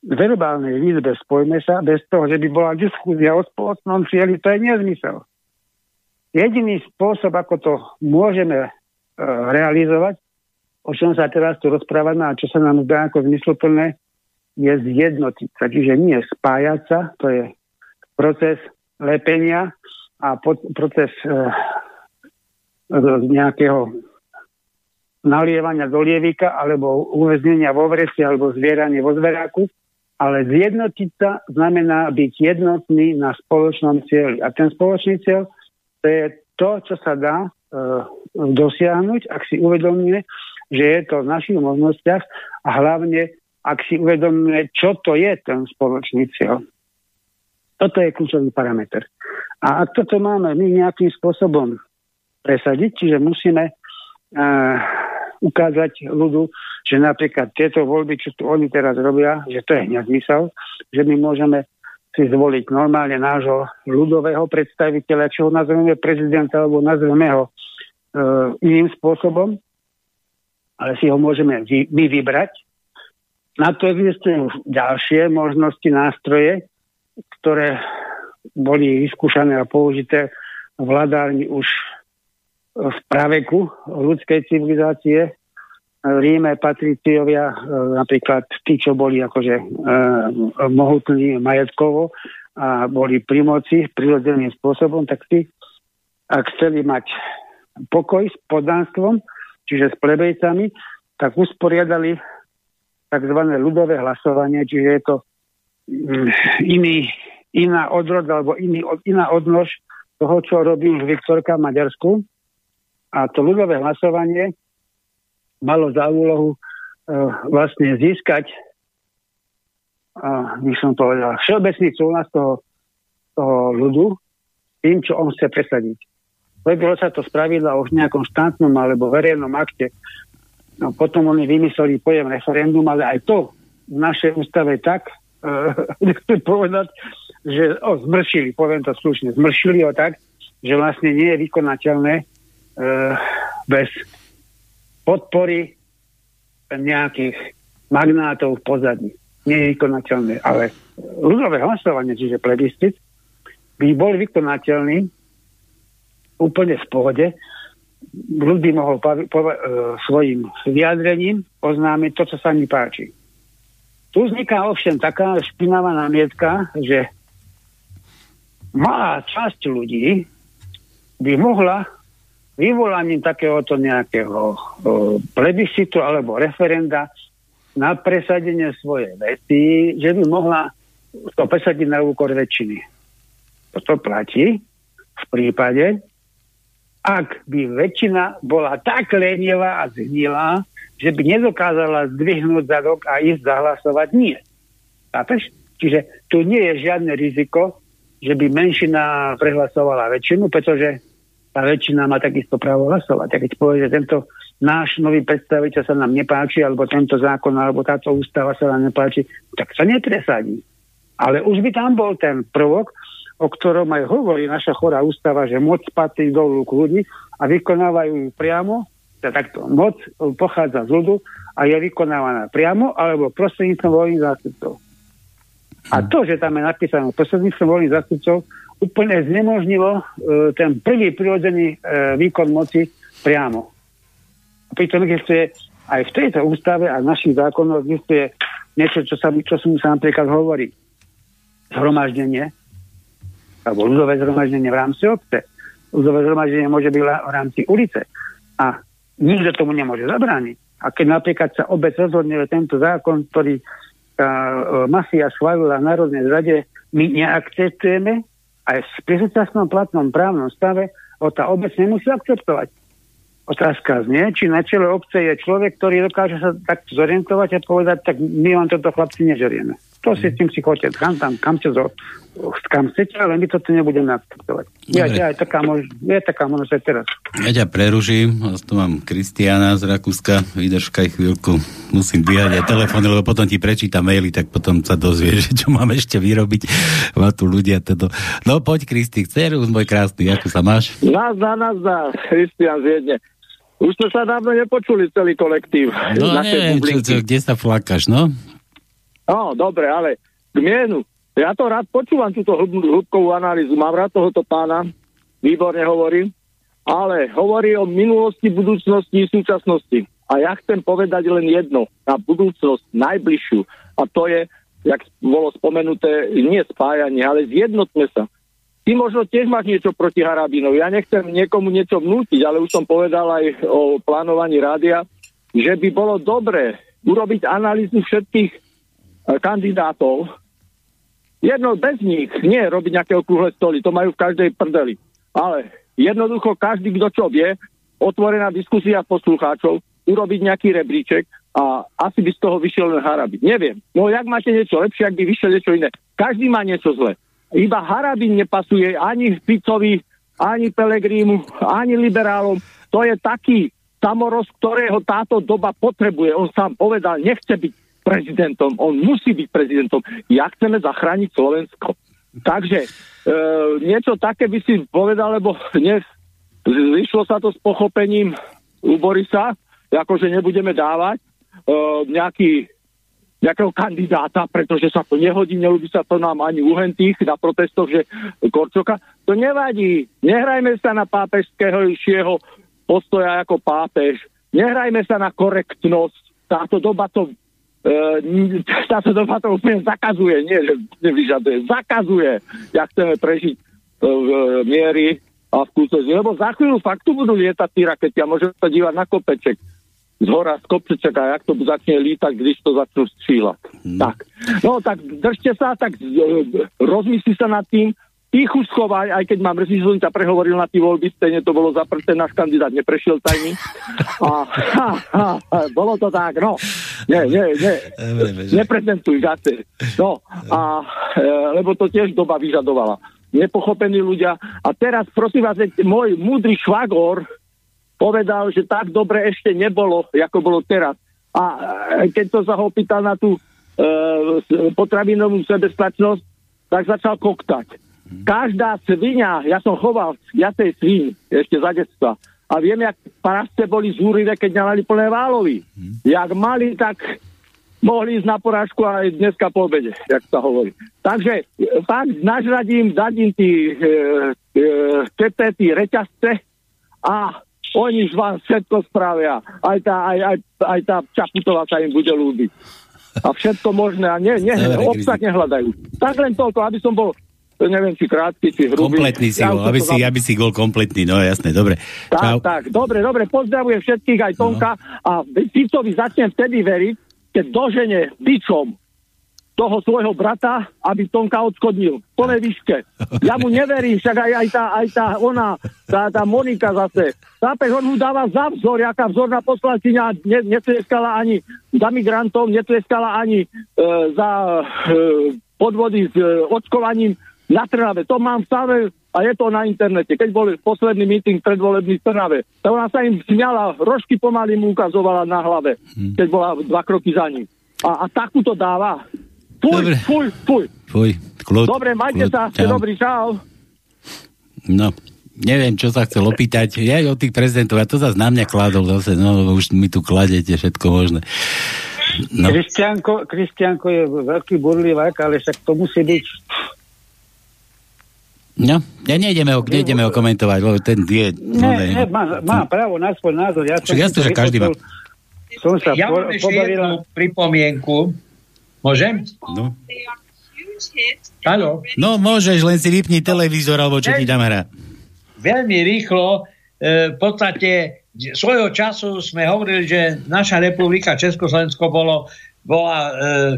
verbálnej výzbe spojme sa, bez toho, že by bola diskusia o spoločnom cieli, to je nezmysel. Jediný spôsob, ako to môžeme uh, realizovať, o čom sa teraz tu rozprávame a čo sa nám zdá ako zmysluplné, je zjednotiť sa. Čiže nie spájať sa, to je proces lepenia a pod, proces uh, nejakého nalievania do lievika alebo uväznenia vo vreci alebo zvieranie vo zveráku ale zjednotiť sa znamená byť jednotný na spoločnom cieli. A ten spoločný cieľ to je to, čo sa dá e, dosiahnuť, ak si uvedomíme, že je to v našich možnostiach a hlavne, ak si uvedomíme, čo to je ten spoločný cieľ. Toto je kľúčový parameter. A ak toto máme my nejakým spôsobom presadiť, čiže musíme e, ukázať ľudu, že napríklad tieto voľby, čo tu oni teraz robia, že to je nezmysel, že my môžeme si zvoliť normálne nášho ľudového predstaviteľa, či ho nazveme prezidenta, alebo nazveme ho e, iným spôsobom, ale si ho môžeme vy, my vybrať. Na to existujú ďalšie možnosti, nástroje, ktoré boli vyskúšané a použité vládárni už v praveku ľudskej civilizácie. Ríme patriciovia, e, napríklad tí, čo boli akože e, mohutní majetkovo a boli pri moci prirodzeným spôsobom, tak si, ak chceli mať pokoj s podánstvom, čiže s plebejcami, tak usporiadali tzv. ľudové hlasovanie, čiže je to mm, iný, iná odrod alebo iný, iná odnož toho, čo robí Viktorka v Maďarsku. A to ľudové hlasovanie malo za úlohu uh, vlastne získať, uh, by som povedal, všeobecný súhlas toho, toho ľudu tým, čo on chce presadiť. Robilo sa to spravidla už v nejakom štátnom alebo verejnom akte. No, potom oni vymysleli pojem referendum, ale aj to v našej ústave tak, uh, povedať, že o, zmršili, poviem to slušne, zmršili ho tak, že vlastne nie je vykonateľné bez podpory nejakých magnátov v pozadí. Nie je vykonateľné, ale ľudové hlasovanie, čiže plebiscit, by bol vykonateľný úplne v pohode, ľud by mohol pa, pa, e, svojim vyjadrením oznámiť to, čo sa mi páči. Tu vzniká ovšem taká špinavá námietka, že malá časť ľudí by mohla vyvolaním takéhoto nejakého e, plebiscitu alebo referenda na presadenie svojej veci, že by mohla to presadiť na úkor väčšiny. Toto platí v prípade, ak by väčšina bola tak lenivá a zhnilá, že by nedokázala zdvihnúť zadok a ísť zahlasovať, nie. Chápeš? Čiže tu nie je žiadne riziko, že by menšina prehlasovala väčšinu, pretože tá väčšina má takisto právo hlasovať. A keď povie, že tento náš nový predstaviteľ sa nám nepáči, alebo tento zákon, alebo táto ústava sa nám nepáči, tak sa nepresadí. Ale už by tam bol ten prvok, o ktorom aj hovorí naša chorá ústava, že moc patrí do rúk ľudí a vykonávajú ju priamo, teda takto, moc pochádza z ľudu a je vykonávaná priamo alebo prostredníctvom voľných zástupcov. A to, že tam je napísané prostredníctvom voľných zástupcov, úplne znemožnilo e, ten prvý prirodzený e, výkon moci priamo. A pritom existuje aj v tejto ústave a v našich zákonoch existuje niečo, čo sa, čo sa napríklad hovorí. Zhromaždenie, alebo ľudové zhromaždenie v rámci obce. Ľudové zhromaždenie môže byť v rámci ulice. A nikto tomu nemôže zabrániť. A keď napríklad sa obec rozhodne, že tento zákon, ktorý tá e, mafia schválila v Národnej zrade, my neakceptujeme, aj v prísúčasnom platnom právnom stave o tá obec nemusí akceptovať. Otázka znie, či na čele obce je človek, ktorý dokáže sa tak zorientovať a povedať, tak my vám toto chlapci nežerieme. To si tým si chodte, kam tam, kam, čo, kam chcete, ale my toto nebudeme akceptovať. Je, je, aj taká mož, je taká možnosť aj teraz. Ja ťa preruším, tu mám Kristiana z Rakúska, vydržkaj chvíľku, musím dvíhať aj telefón, lebo potom ti prečítam maily, tak potom sa dozvieš, čo mám ešte vyrobiť. Má tu ľudia teda. No poď Kristi, Cerus, môj krásny, ako sa máš? Nazdar, nazdar, Kristian z Viedne. Už sme sa dávno nepočuli celý kolektív. No neviem, čo, čo, kde sa flakáš, no? No, dobre, ale k mienu. Ja to rád počúvam, túto hĺbkovú analýzu. Mám rád tohoto pána, výborne hovorí, ale hovorí o minulosti, budúcnosti, súčasnosti. A ja chcem povedať len jedno, na budúcnosť najbližšiu. A to je, jak bolo spomenuté, nie spájanie, ale zjednotme sa. Ty možno tiež máš niečo proti Harabinovi. Ja nechcem niekomu niečo vnútiť, ale už som povedal aj o plánovaní rádia, že by bolo dobré urobiť analýzu všetkých kandidátov. Jedno bez nich, nie robiť nejaké okrúhle stoly, to majú v každej prdeli. Ale jednoducho každý, kto čo vie, otvorená diskusia poslucháčov, urobiť nejaký rebríček a asi by z toho vyšiel len Harabin. Neviem. No jak máte niečo lepšie, ak by vyšiel niečo iné. Každý má niečo zle. Iba Harabin nepasuje ani Ficovi, ani Pelegrímu, ani liberálom. To je taký samoroz, ktorého táto doba potrebuje. On sám povedal, nechce byť prezidentom, on musí byť prezidentom. Ja chceme zachrániť Slovensko. Takže e, niečo také by si povedal, lebo dnes vyšlo sa to s pochopením u Borisa, akože nebudeme dávať e, nejaký, nejakého kandidáta, pretože sa to nehodí, nelúbi sa to nám ani uhentých na protestoch, že Korčoka. To nevadí. Nehrajme sa na pápežského postoja ako pápež. Nehrajme sa na korektnosť. Táto doba to táto doba to úplne zakazuje, nie že nevyžaduje, zakazuje, jak chceme prežiť e, v miery a v kúsosti. Lebo za chvíľu fakt tu budú lietať tí rakety a môžeme sa dívať na kopeček z hora, z kopčeček a jak to začne lítať, když to začnú střílať. Hmm. Tak. No tak držte sa, tak e, rozmysli sa nad tým, tichu schovaj, aj keď mám mrzí, že ťa prehovoril na tí voľby, stejne to bolo zaprté, náš kandidát neprešiel tajný. A, ha, ha, ha, bolo to tak, no. Nie, nie, nie. Neprezentuj, gate. No, a, e, lebo to tiež doba vyžadovala. Nepochopení ľudia. A teraz, prosím vás, môj múdry švagor povedal, že tak dobre ešte nebolo, ako bolo teraz. A e, keď to sa ho pýtal na tú e, potravinovú sebestačnosť, tak začal koktať Každá svinia, ja som choval viacej svin ešte za detstva a viem, jak prasce boli zúrivé, keď nalali plné válovy. Hmm. Jak mali, tak mohli ísť na porážku aj dneska po obede, jak sa hovorí. Takže fakt nažradím, dadím tí e, e, tí reťazce a oni z vás všetko spravia. Aj tá, aj, aj, aj tá Čaputová sa im bude ľúbiť. A všetko možné. A nie, nie, obsah nehľadajú. Tak len toľko, aby som bol neviem, či krátky, či hrubý. Kompletný si ja ho, aby si, aby si bol kompletný, no jasné, dobre. Tak, Čau. tak, dobre, dobre, pozdravujem všetkých, aj Tonka, no. a Ficovi začnem vtedy veriť, keď dožene bičom toho svojho brata, aby Tonka odskodnil. V plnej výške. Ja mu neverím, však aj, aj, tá, aj tá ona, tá, tá Monika zase. Chápeš, on mu dáva za vzor, jaká vzorná poslankyňa ne, netleskala ani za migrantov, netleskala ani e, za e, podvody s e, očkovaním na Trnave. To mám v stave a je to na internete. Keď bol posledný meeting predvolebný v Trnave, tak ona sa im smiala, rožky pomaly mu ukazovala na hlave, hmm. keď bola dva kroky za ním. A, a takú to dáva. Fuj, Dobre. fuj, fuj. Fuj, kľud, Dobre, majte kľud, sa, ste dobrý, čau. No, neviem, čo sa chcel opýtať. Ja od tých prezidentov, a to zase na mňa kladol zase, no už mi tu kladete všetko možné. No. Kristianko, Kristianko je veľký burlivák, ale však to musí byť No, ja nejdeme ho, nejdeme ho komentovať, lebo ten je... Ne, ne, má, má právo na svoj názor. Ja som jasne, že každý má. Som sa ja po, mám ešte jednu pripomienku. Môžem? No. Halo? No, môžeš, len si vypni televízor, alebo čo ti dám hra. Veľmi rýchlo, e, v podstate svojho času sme hovorili, že naša republika Československo bolo, bola e,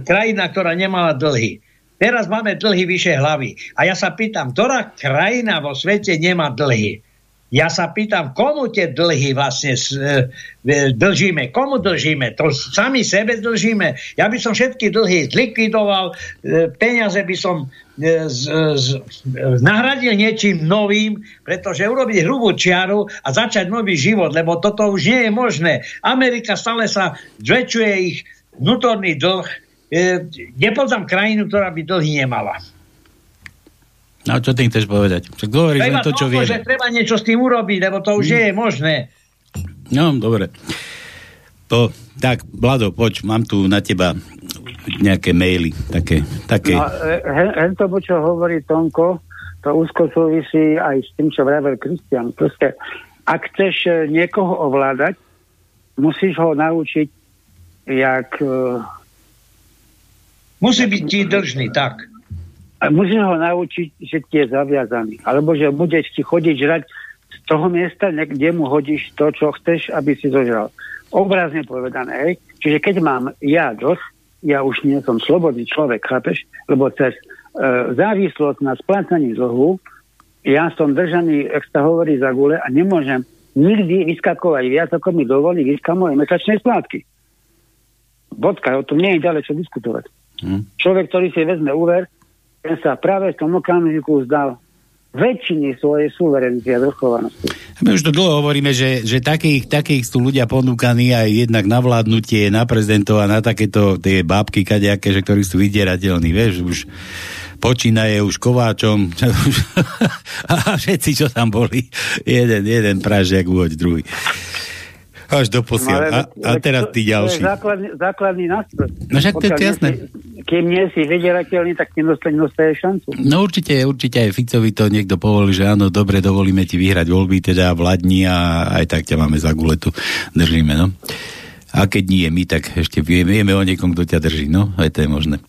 krajina, ktorá nemala dlhy. Teraz máme dlhy vyše hlavy. A ja sa pýtam, ktorá krajina vo svete nemá dlhy? Ja sa pýtam, komu tie dlhy vlastne e, e, držíme? Komu držíme? To sami sebe držíme. Ja by som všetky dlhy zlikvidoval, e, peniaze by som z, z, nahradil niečím novým, pretože urobiť hrubú čiaru a začať nový život, lebo toto už nie je možné. Amerika stále sa zväčšuje ich vnútorný dlh, e, nepoznám krajinu, ktorá by dlhy nemala. No čo tým chceš povedať? Však hovoríš len to, čo vieš. že treba niečo s tým urobiť, lebo to už hmm. je možné. No, dobre. To, tak, Vlado, poď, mám tu na teba nejaké maily, také... také. No, hen to, čo hovorí Tonko, to úzko súvisí aj s tým, čo vravel Kristian. Proste, ak chceš e, niekoho ovládať, musíš ho naučiť, jak Musí byť ti držný, tak. A musíš ho naučiť, že ti je zaviazaný. Alebo že budeš ti chodiť žrať z toho miesta, kde mu hodíš to, čo chceš, aby si zožral. Obrazne povedané, hej. Čiže keď mám ja dlh, ja už nie som slobodný človek, chápeš? Lebo cez e, závislosť na splácaní dlhu ja som držaný, ak sa hovorí, za gule a nemôžem nikdy vyskakovať viac, ako mi dovolí výška moje mesačnej splátky. Bodka, o tom nie je ďalej čo diskutovať. Hmm. Človek, ktorý si vezme úver, ten sa práve v tom okamžiku zdal väčšiny svojej suverenity a zrchovanosti. My už to dlho hovoríme, že, že takých, takých sú ľudia ponúkaní aj jednak na vládnutie, na prezidentov a na takéto tie bábky kadejaké, že ktorí sú vydierateľní, vieš, už počínaje už Kováčom a všetci, čo tam boli, jeden, jeden pražiak uhoď druhý. Až do posiel. No, a, a teraz tí ďalší. To je základný, základný nástroj. No však to je jasné. Kým nie si vyderateľný, tak dostane šancu. No určite, určite aj Ficovi to niekto povolí, že áno, dobre, dovolíme ti vyhrať voľby, teda vládni a aj tak ťa máme za guletu. Držíme, no. A keď nie my, tak ešte vieme, vieme o niekom, kto ťa drží. No, aj to je možné.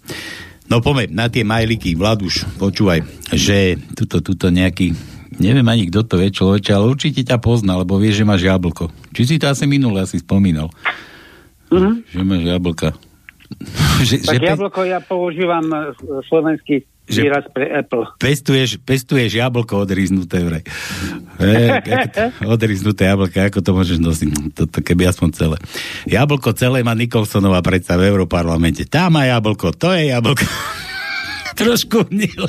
No poďme na tie majliky, Vladuš, počúvaj, že tuto, tuto nejaký, neviem ani kto to je človeče, ale určite ťa pozná, lebo vie, že máš jablko. Či si to asi minule asi spomínal? Mm-hmm. Že máš jablka. že, tak že jablko pe... ja používam e, slovenský že výraz pre Apple. Pestuješ, pestuješ jablko odriznuté vraj. E, odriznuté jablko, ako to môžeš nosiť? Toto keby aspoň celé. Jablko celé má Nikolsonová predsa v Európarlamente. Tá má jablko, to je jablko. Trošku nile.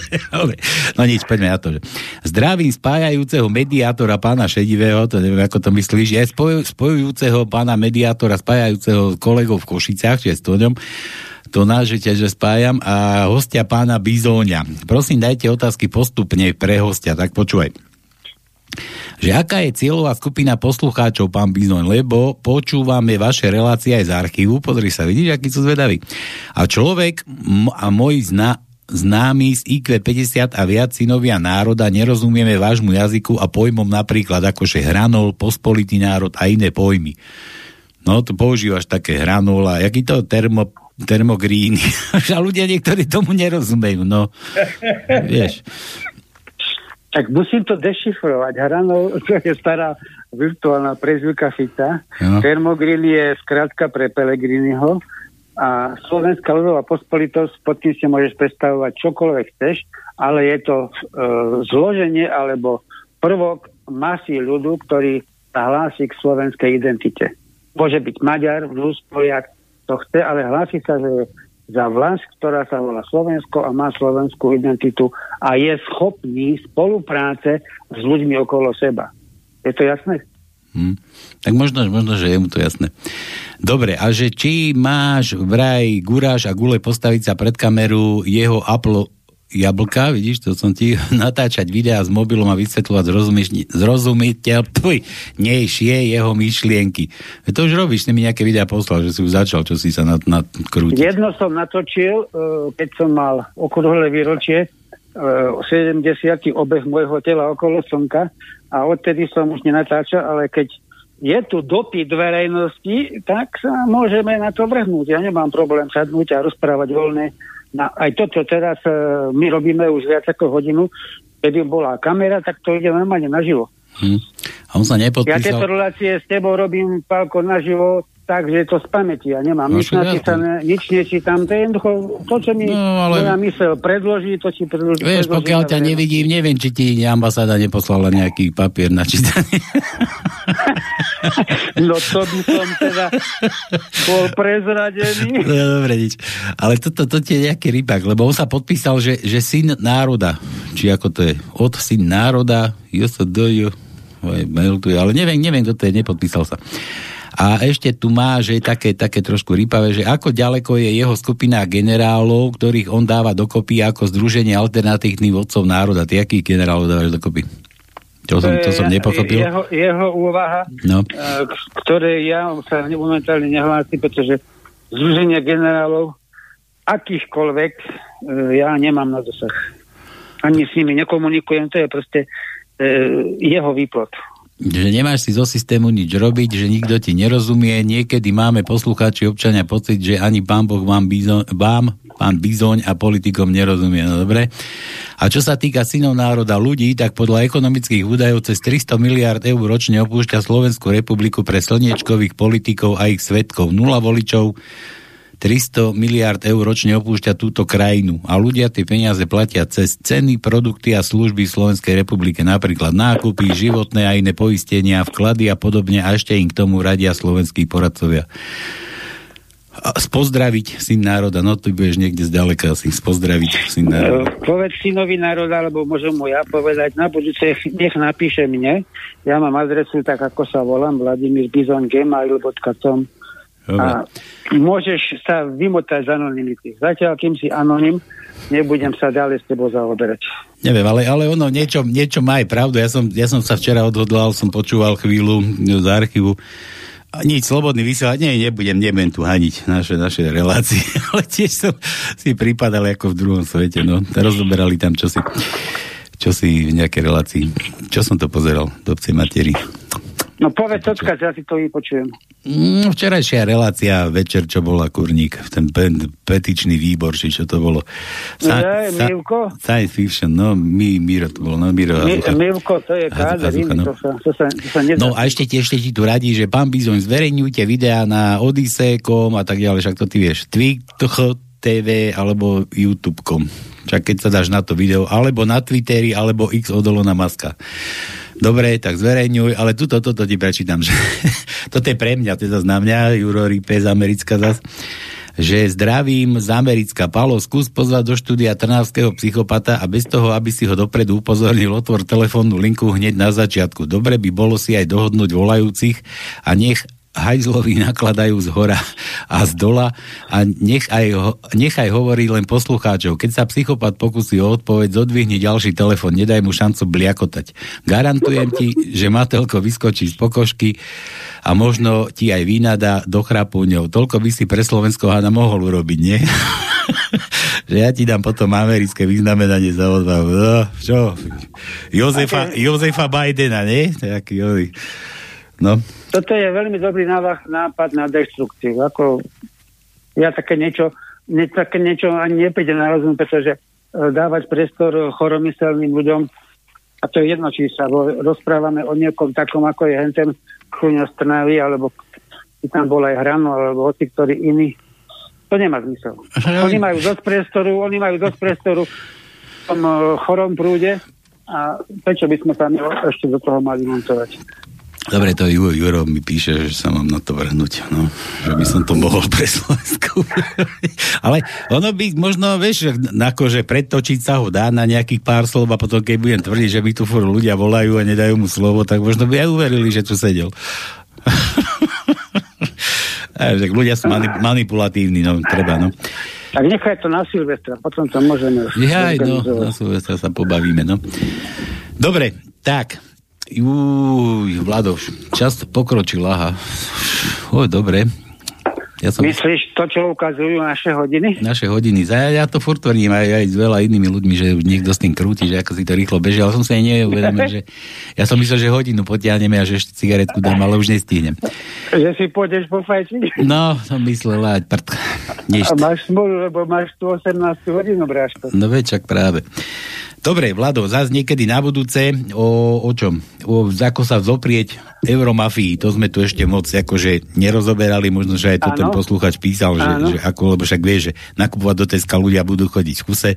No nič, poďme na to. Že zdravím spájajúceho mediátora pána Šedivého, to neviem, ako to myslíš, je spoj, spojujúceho pána mediátora, spájajúceho kolegov v Košiciach, čiže s ňom to náš, že spájam a hostia pána Bizóňa. Prosím, dajte otázky postupne pre hostia, tak počúvaj že aká je cieľová skupina poslucháčov, pán Bizon, lebo počúvame vaše relácie aj z archívu, pozri sa, vidíš, aký sú zvedaví. A človek m- a môj zna, známy z IQ 50 a viac synovia národa nerozumieme vášmu jazyku a pojmom napríklad akože hranol, pospolitý národ a iné pojmy. No, tu používaš také hranola, jaký to termo, termogríny. a ľudia niektorí tomu nerozumejú, no. Vieš. Tak musím to dešifrovať. Hrano, to je stará virtuálna prezvika Fica. No. Termogrín je skrátka pre Pelegriniho a Slovenská ľudová pospolitosť, pod tým si môžeš predstavovať čokoľvek chceš, ale je to e, zloženie alebo prvok masy ľudu, ktorý sa hlási k slovenskej identite. Môže byť Maďar, Rus, Poliak, to chce, ale hlási sa, že za vlast, ktorá sa volá Slovensko a má slovenskú identitu a je schopný spolupráce s ľuďmi okolo seba. Je to jasné? Hmm. Tak možno, možno, že je mu to jasné. Dobre, a že či máš vraj guráš a gule postaviť sa pred kameru jeho Apple jablka, vidíš, to som ti natáčať videá s mobilom a vysvetľovať zrozumiteľ, nejšie jeho myšlienky. To už robíš, mi nejaké videá poslal, že si už začal, čo si sa nakrútiť. Jedno som natočil, e, keď som mal okrúhle výročie, 70. E, obeh môjho tela okolo slnka a odtedy som už nenatáčal, ale keď je tu dopyt verejnosti, tak sa môžeme na to vrhnúť. Ja nemám problém sadnúť a rozprávať voľne na, aj to, čo teraz uh, my robíme už viac ako hodinu, keby bola kamera, tak to ide normálne naživo. Hm. A on sa nepodpísal... Ja tieto relácie s tebou robím, Pálko, naživo, takže to z pamäti. Ja nemám no, nič napísané, nič nečítam. To je jednoducho to, čo mi no, ale... moja mysel predloží, to ti predloží. Vieš, predloží pokiaľ ťa nevidím, neviem, či ti ambasáda neposlala nejaký papier na čítanie. no to by som teda bol prezradený. No, dobre, nič. Ale toto to, to je nejaký rybák, lebo on sa podpísal, že, že syn národa, či ako to je, od syn národa, JSDJ, mail tu je, ale neviem, neviem, kto to je, nepodpísal sa. A ešte tu má, že je také, také trošku rýpavé, že ako ďaleko je jeho skupina generálov, ktorých on dáva dokopy ako Združenie alternatívnych vodcov národa. Ty akých generálov dávaš dokopy? To, som, to som nepochopil. Jeho, jeho úvaha, no. Eh, ktoré ja sa momentálne nehlásim, pretože Združenie generálov akýchkoľvek eh, ja nemám na dosah. Ani s nimi nekomunikujem, to je proste jeho výplot že nemáš si zo systému nič robiť, že nikto ti nerozumie. Niekedy máme poslucháči občania pocit, že ani pán Boh vám, bizo, vám pán Bizoň a politikom nerozumie. No dobre. A čo sa týka synov národa ľudí, tak podľa ekonomických údajov cez 300 miliard eur ročne opúšťa Slovenskú republiku pre slniečkových politikov a ich svetkov. Nula voličov, 300 miliard eur ročne opúšťa túto krajinu a ľudia tie peniaze platia cez ceny, produkty a služby Slovenskej republike, napríklad nákupy, životné a iné poistenia, vklady a podobne a ešte im k tomu radia slovenskí poradcovia. A spozdraviť syn národa, no ty budeš niekde zďaleka asi spozdraviť syn národa. E, povedz synovi národa, alebo môžem mu ja povedať, na budúce nech napíše mne. Ja mám adresu tak, ako sa volám, Vladimír Bizon, gmail.com a môžeš sa vymotať z anonimity. Zatiaľ, kým si anonym, nebudem sa ďalej s tebou zaoberať. Neviem, ale, ale ono niečo, niečo má aj pravdu. Ja som, ja som sa včera odhodlal, som počúval chvíľu z archívu. A nič, slobodný vysielať, nie, nebudem, nebudem tu haniť naše, naše relácie, ale tiež som si pripadal ako v druhom svete, no. Rozoberali tam čo si, čo si v nejakej relácii. Čo som to pozeral? Do materi. No povedz, odkiaľ, ja si to vypočujem. Mm, včerajšia relácia večer, čo bola kurník, ten pe- petičný výbor, či čo to bolo. Sa, ja, sa, Milko? Science fiction, no, my, Miro to bolo, no, Miro. Mi, Milko, to je káder, no. To sa, to sa, to sa nedá. No a ešte ti, ešte ti tu radí, že pán Bizoň, zverejňujte videá na Odisee.com a tak ďalej, však to ty vieš. Twitch TV alebo YouTube.com. Čak keď sa dáš na to video, alebo na Twitteri, alebo X od Elona Muska. Dobre, tak zverejňuj, ale tuto, toto ti prečítam, že toto je pre mňa, teda na mňa, Juro Ripe z Americka zas, že zdravím z Americka. Palo, skús pozvať do štúdia trnavského psychopata a bez toho, aby si ho dopredu upozornil, otvor telefónnu linku hneď na začiatku. Dobre by bolo si aj dohodnúť volajúcich a nech hajzlovi nakladajú z hora a z dola a nech aj, nechaj hovorí len poslucháčov. Keď sa psychopat pokusí o odpoveď, zodvihni ďalší telefon, nedaj mu šancu bliakotať. Garantujem ti, že Matelko vyskočí z pokožky a možno ti aj vynadá do chrapu ňou. Toľko by si pre Slovensko hada mohol urobiť, nie? že ja ti dám potom americké vyznamenanie za odvahu. No, čo? Jozefa, Jozefa Bidena, nie? Tak, no toto je veľmi dobrý nápad, nápad na deštrukciu. Ako ja také niečo, ne, také niečo ani nepríde na rozum, pretože e, dávať priestor choromyselným ľuďom a to je jedno, či sa rozprávame o niekom takom, ako je Hentem Chruňa Strnavy, alebo či tam bol aj Hrano, alebo hoci ktorý iný. To nemá zmysel. Oni majú dosť priestoru, oni majú dosť priestoru v tom e, chorom prúde a prečo by sme sa ešte do toho mali montovať? Dobre, to Juro, Juro mi píše, že sa mám na to vrhnúť, no, že by som to mohol pre Slovensku. Ale ono by možno, vieš, akože predtočiť sa ho dá na nejakých pár slov a potom, keď budem tvrdiť, že by tu furt ľudia volajú a nedajú mu slovo, tak možno by aj uverili, že tu sedel. Tak ľudia sú mani- manipulatívni, no, treba, no. Tak nechaj to na Silvestra, potom to môžeme... Ja, no, na Silvestra sa pobavíme, no. Dobre, tak, Uj, Vlado, čas pokročil, aha. Oj, dobre. Ja som... Myslíš to, čo ukazujú naše hodiny? Naše hodiny. Ja, ja to furt tvrdím aj, aj s veľa inými ľuďmi, že niekto s tým krúti, že ako si to rýchlo beží, ale som si aj neuvedomil, že ja som myslel, že hodinu potiahneme a že ešte cigaretku dám, ale už nestihnem. Že si pôjdeš po fajčiť? No, som myslel aj prd. A máš smolu, lebo máš tu 18 hodinu, bráško. No veď, čak práve. Dobre, Vlado, zás niekedy na budúce. O, o čom? O, ako sa zoprieť euromafii, to sme tu ešte moc akože nerozoberali, možno, že aj to ten poslúchač písal, že, že ako, lebo však vie, že nakupovať do Teska ľudia budú chodiť v kuse.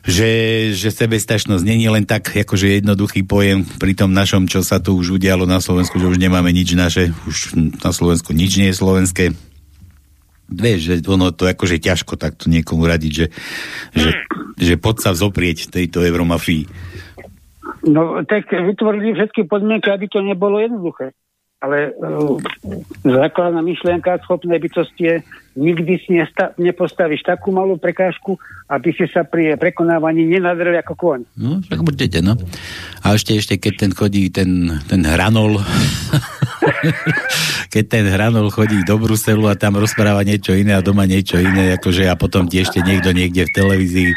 Že, že sebestačnosť není len tak akože jednoduchý pojem pri tom našom, čo sa tu už udialo na Slovensku, že už nemáme nič naše, už na Slovensku nič nie je slovenské, vieš, že ono to akože ťažko takto niekomu radiť, že, že, že poď sa zoprieť tejto euromafii. No tak vytvorili všetky podmienky, aby to nebolo jednoduché. Ale uh, základná myšlienka schopnej bytosti je, nikdy si nesta- nepostavíš takú malú prekážku, aby si sa pri prekonávaní nenadrel ako kôň. No, tak určite, no. A ešte, ešte keď ten chodí, ten, ten hranol, keď ten hranol chodí do Bruselu a tam rozpráva niečo iné a doma niečo iné, akože a potom ti ešte niekto niekde v televízii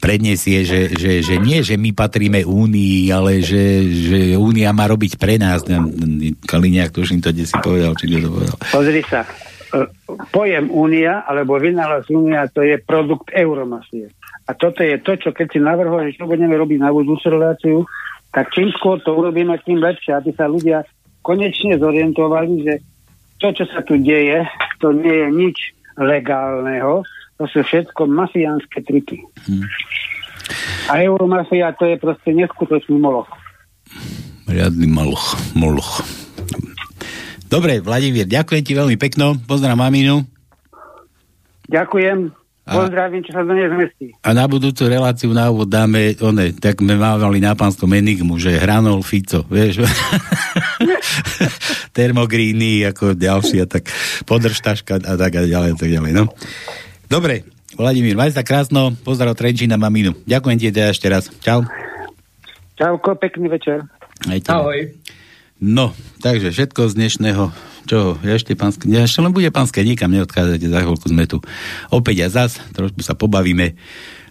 predniesie, že, že, že nie, že my patríme Únii, ale že, že Únia má robiť pre nás. Kaliniak, im to si povedal, či to povedal. Pozri sa, e, pojem Únia, alebo vynález Únia, to je produkt euromasie. A toto je to, čo keď si navrhol, že čo budeme robiť na budúcu reláciu, tak čím skôr to urobíme, tým lepšie, aby sa ľudia konečne zorientovali, že to, čo sa tu deje, to nie je nič legálneho, to sú všetko mafiánske triky. Hmm. A euromafia to je proste neskutočný moloch. Riadny moloch. moloch. Dobre, Vladimír, ďakujem ti veľmi pekno. Pozdrav maminu. Ďakujem. A, Pozdravím, čo sa do nej zmestí. A na budúcu reláciu na úvod dáme, one, tak sme mávali na pánskom enigmu, že hranol Fico, vieš. Termogríny, ako ďalší a tak podržtaška a tak a ďalej a tak ďalej, no. Dobre, Vladimír, maj sa krásno, pozdrav Trenčína maminu. Ďakujem ti teda ešte raz. Čau. Čauko, pekný večer. Ajte. Ahoj. No, takže všetko z dnešného, čo, ešte pánske, ešte len bude pánske, nikam neodchádzate, za chvíľku sme tu. Opäť a zas, trošku sa pobavíme.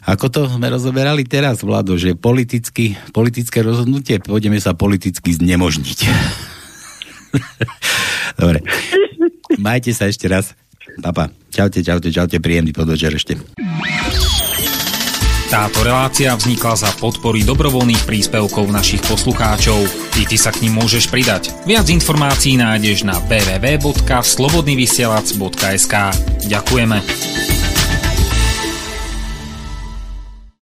Ako to sme rozoberali teraz, Vlado, že politicky, politické rozhodnutie, pôjdeme sa politicky znemožniť. Dobre. Majte sa ešte raz. Papa. Čaute, čaute, čaute, príjemný podvečer ešte. Táto relácia vznikla za podpory dobrovoľných príspevkov našich poslucháčov. I ty sa k ním môžeš pridať. Viac informácií nájdeš na www.slobodnyvysielac.sk Ďakujeme.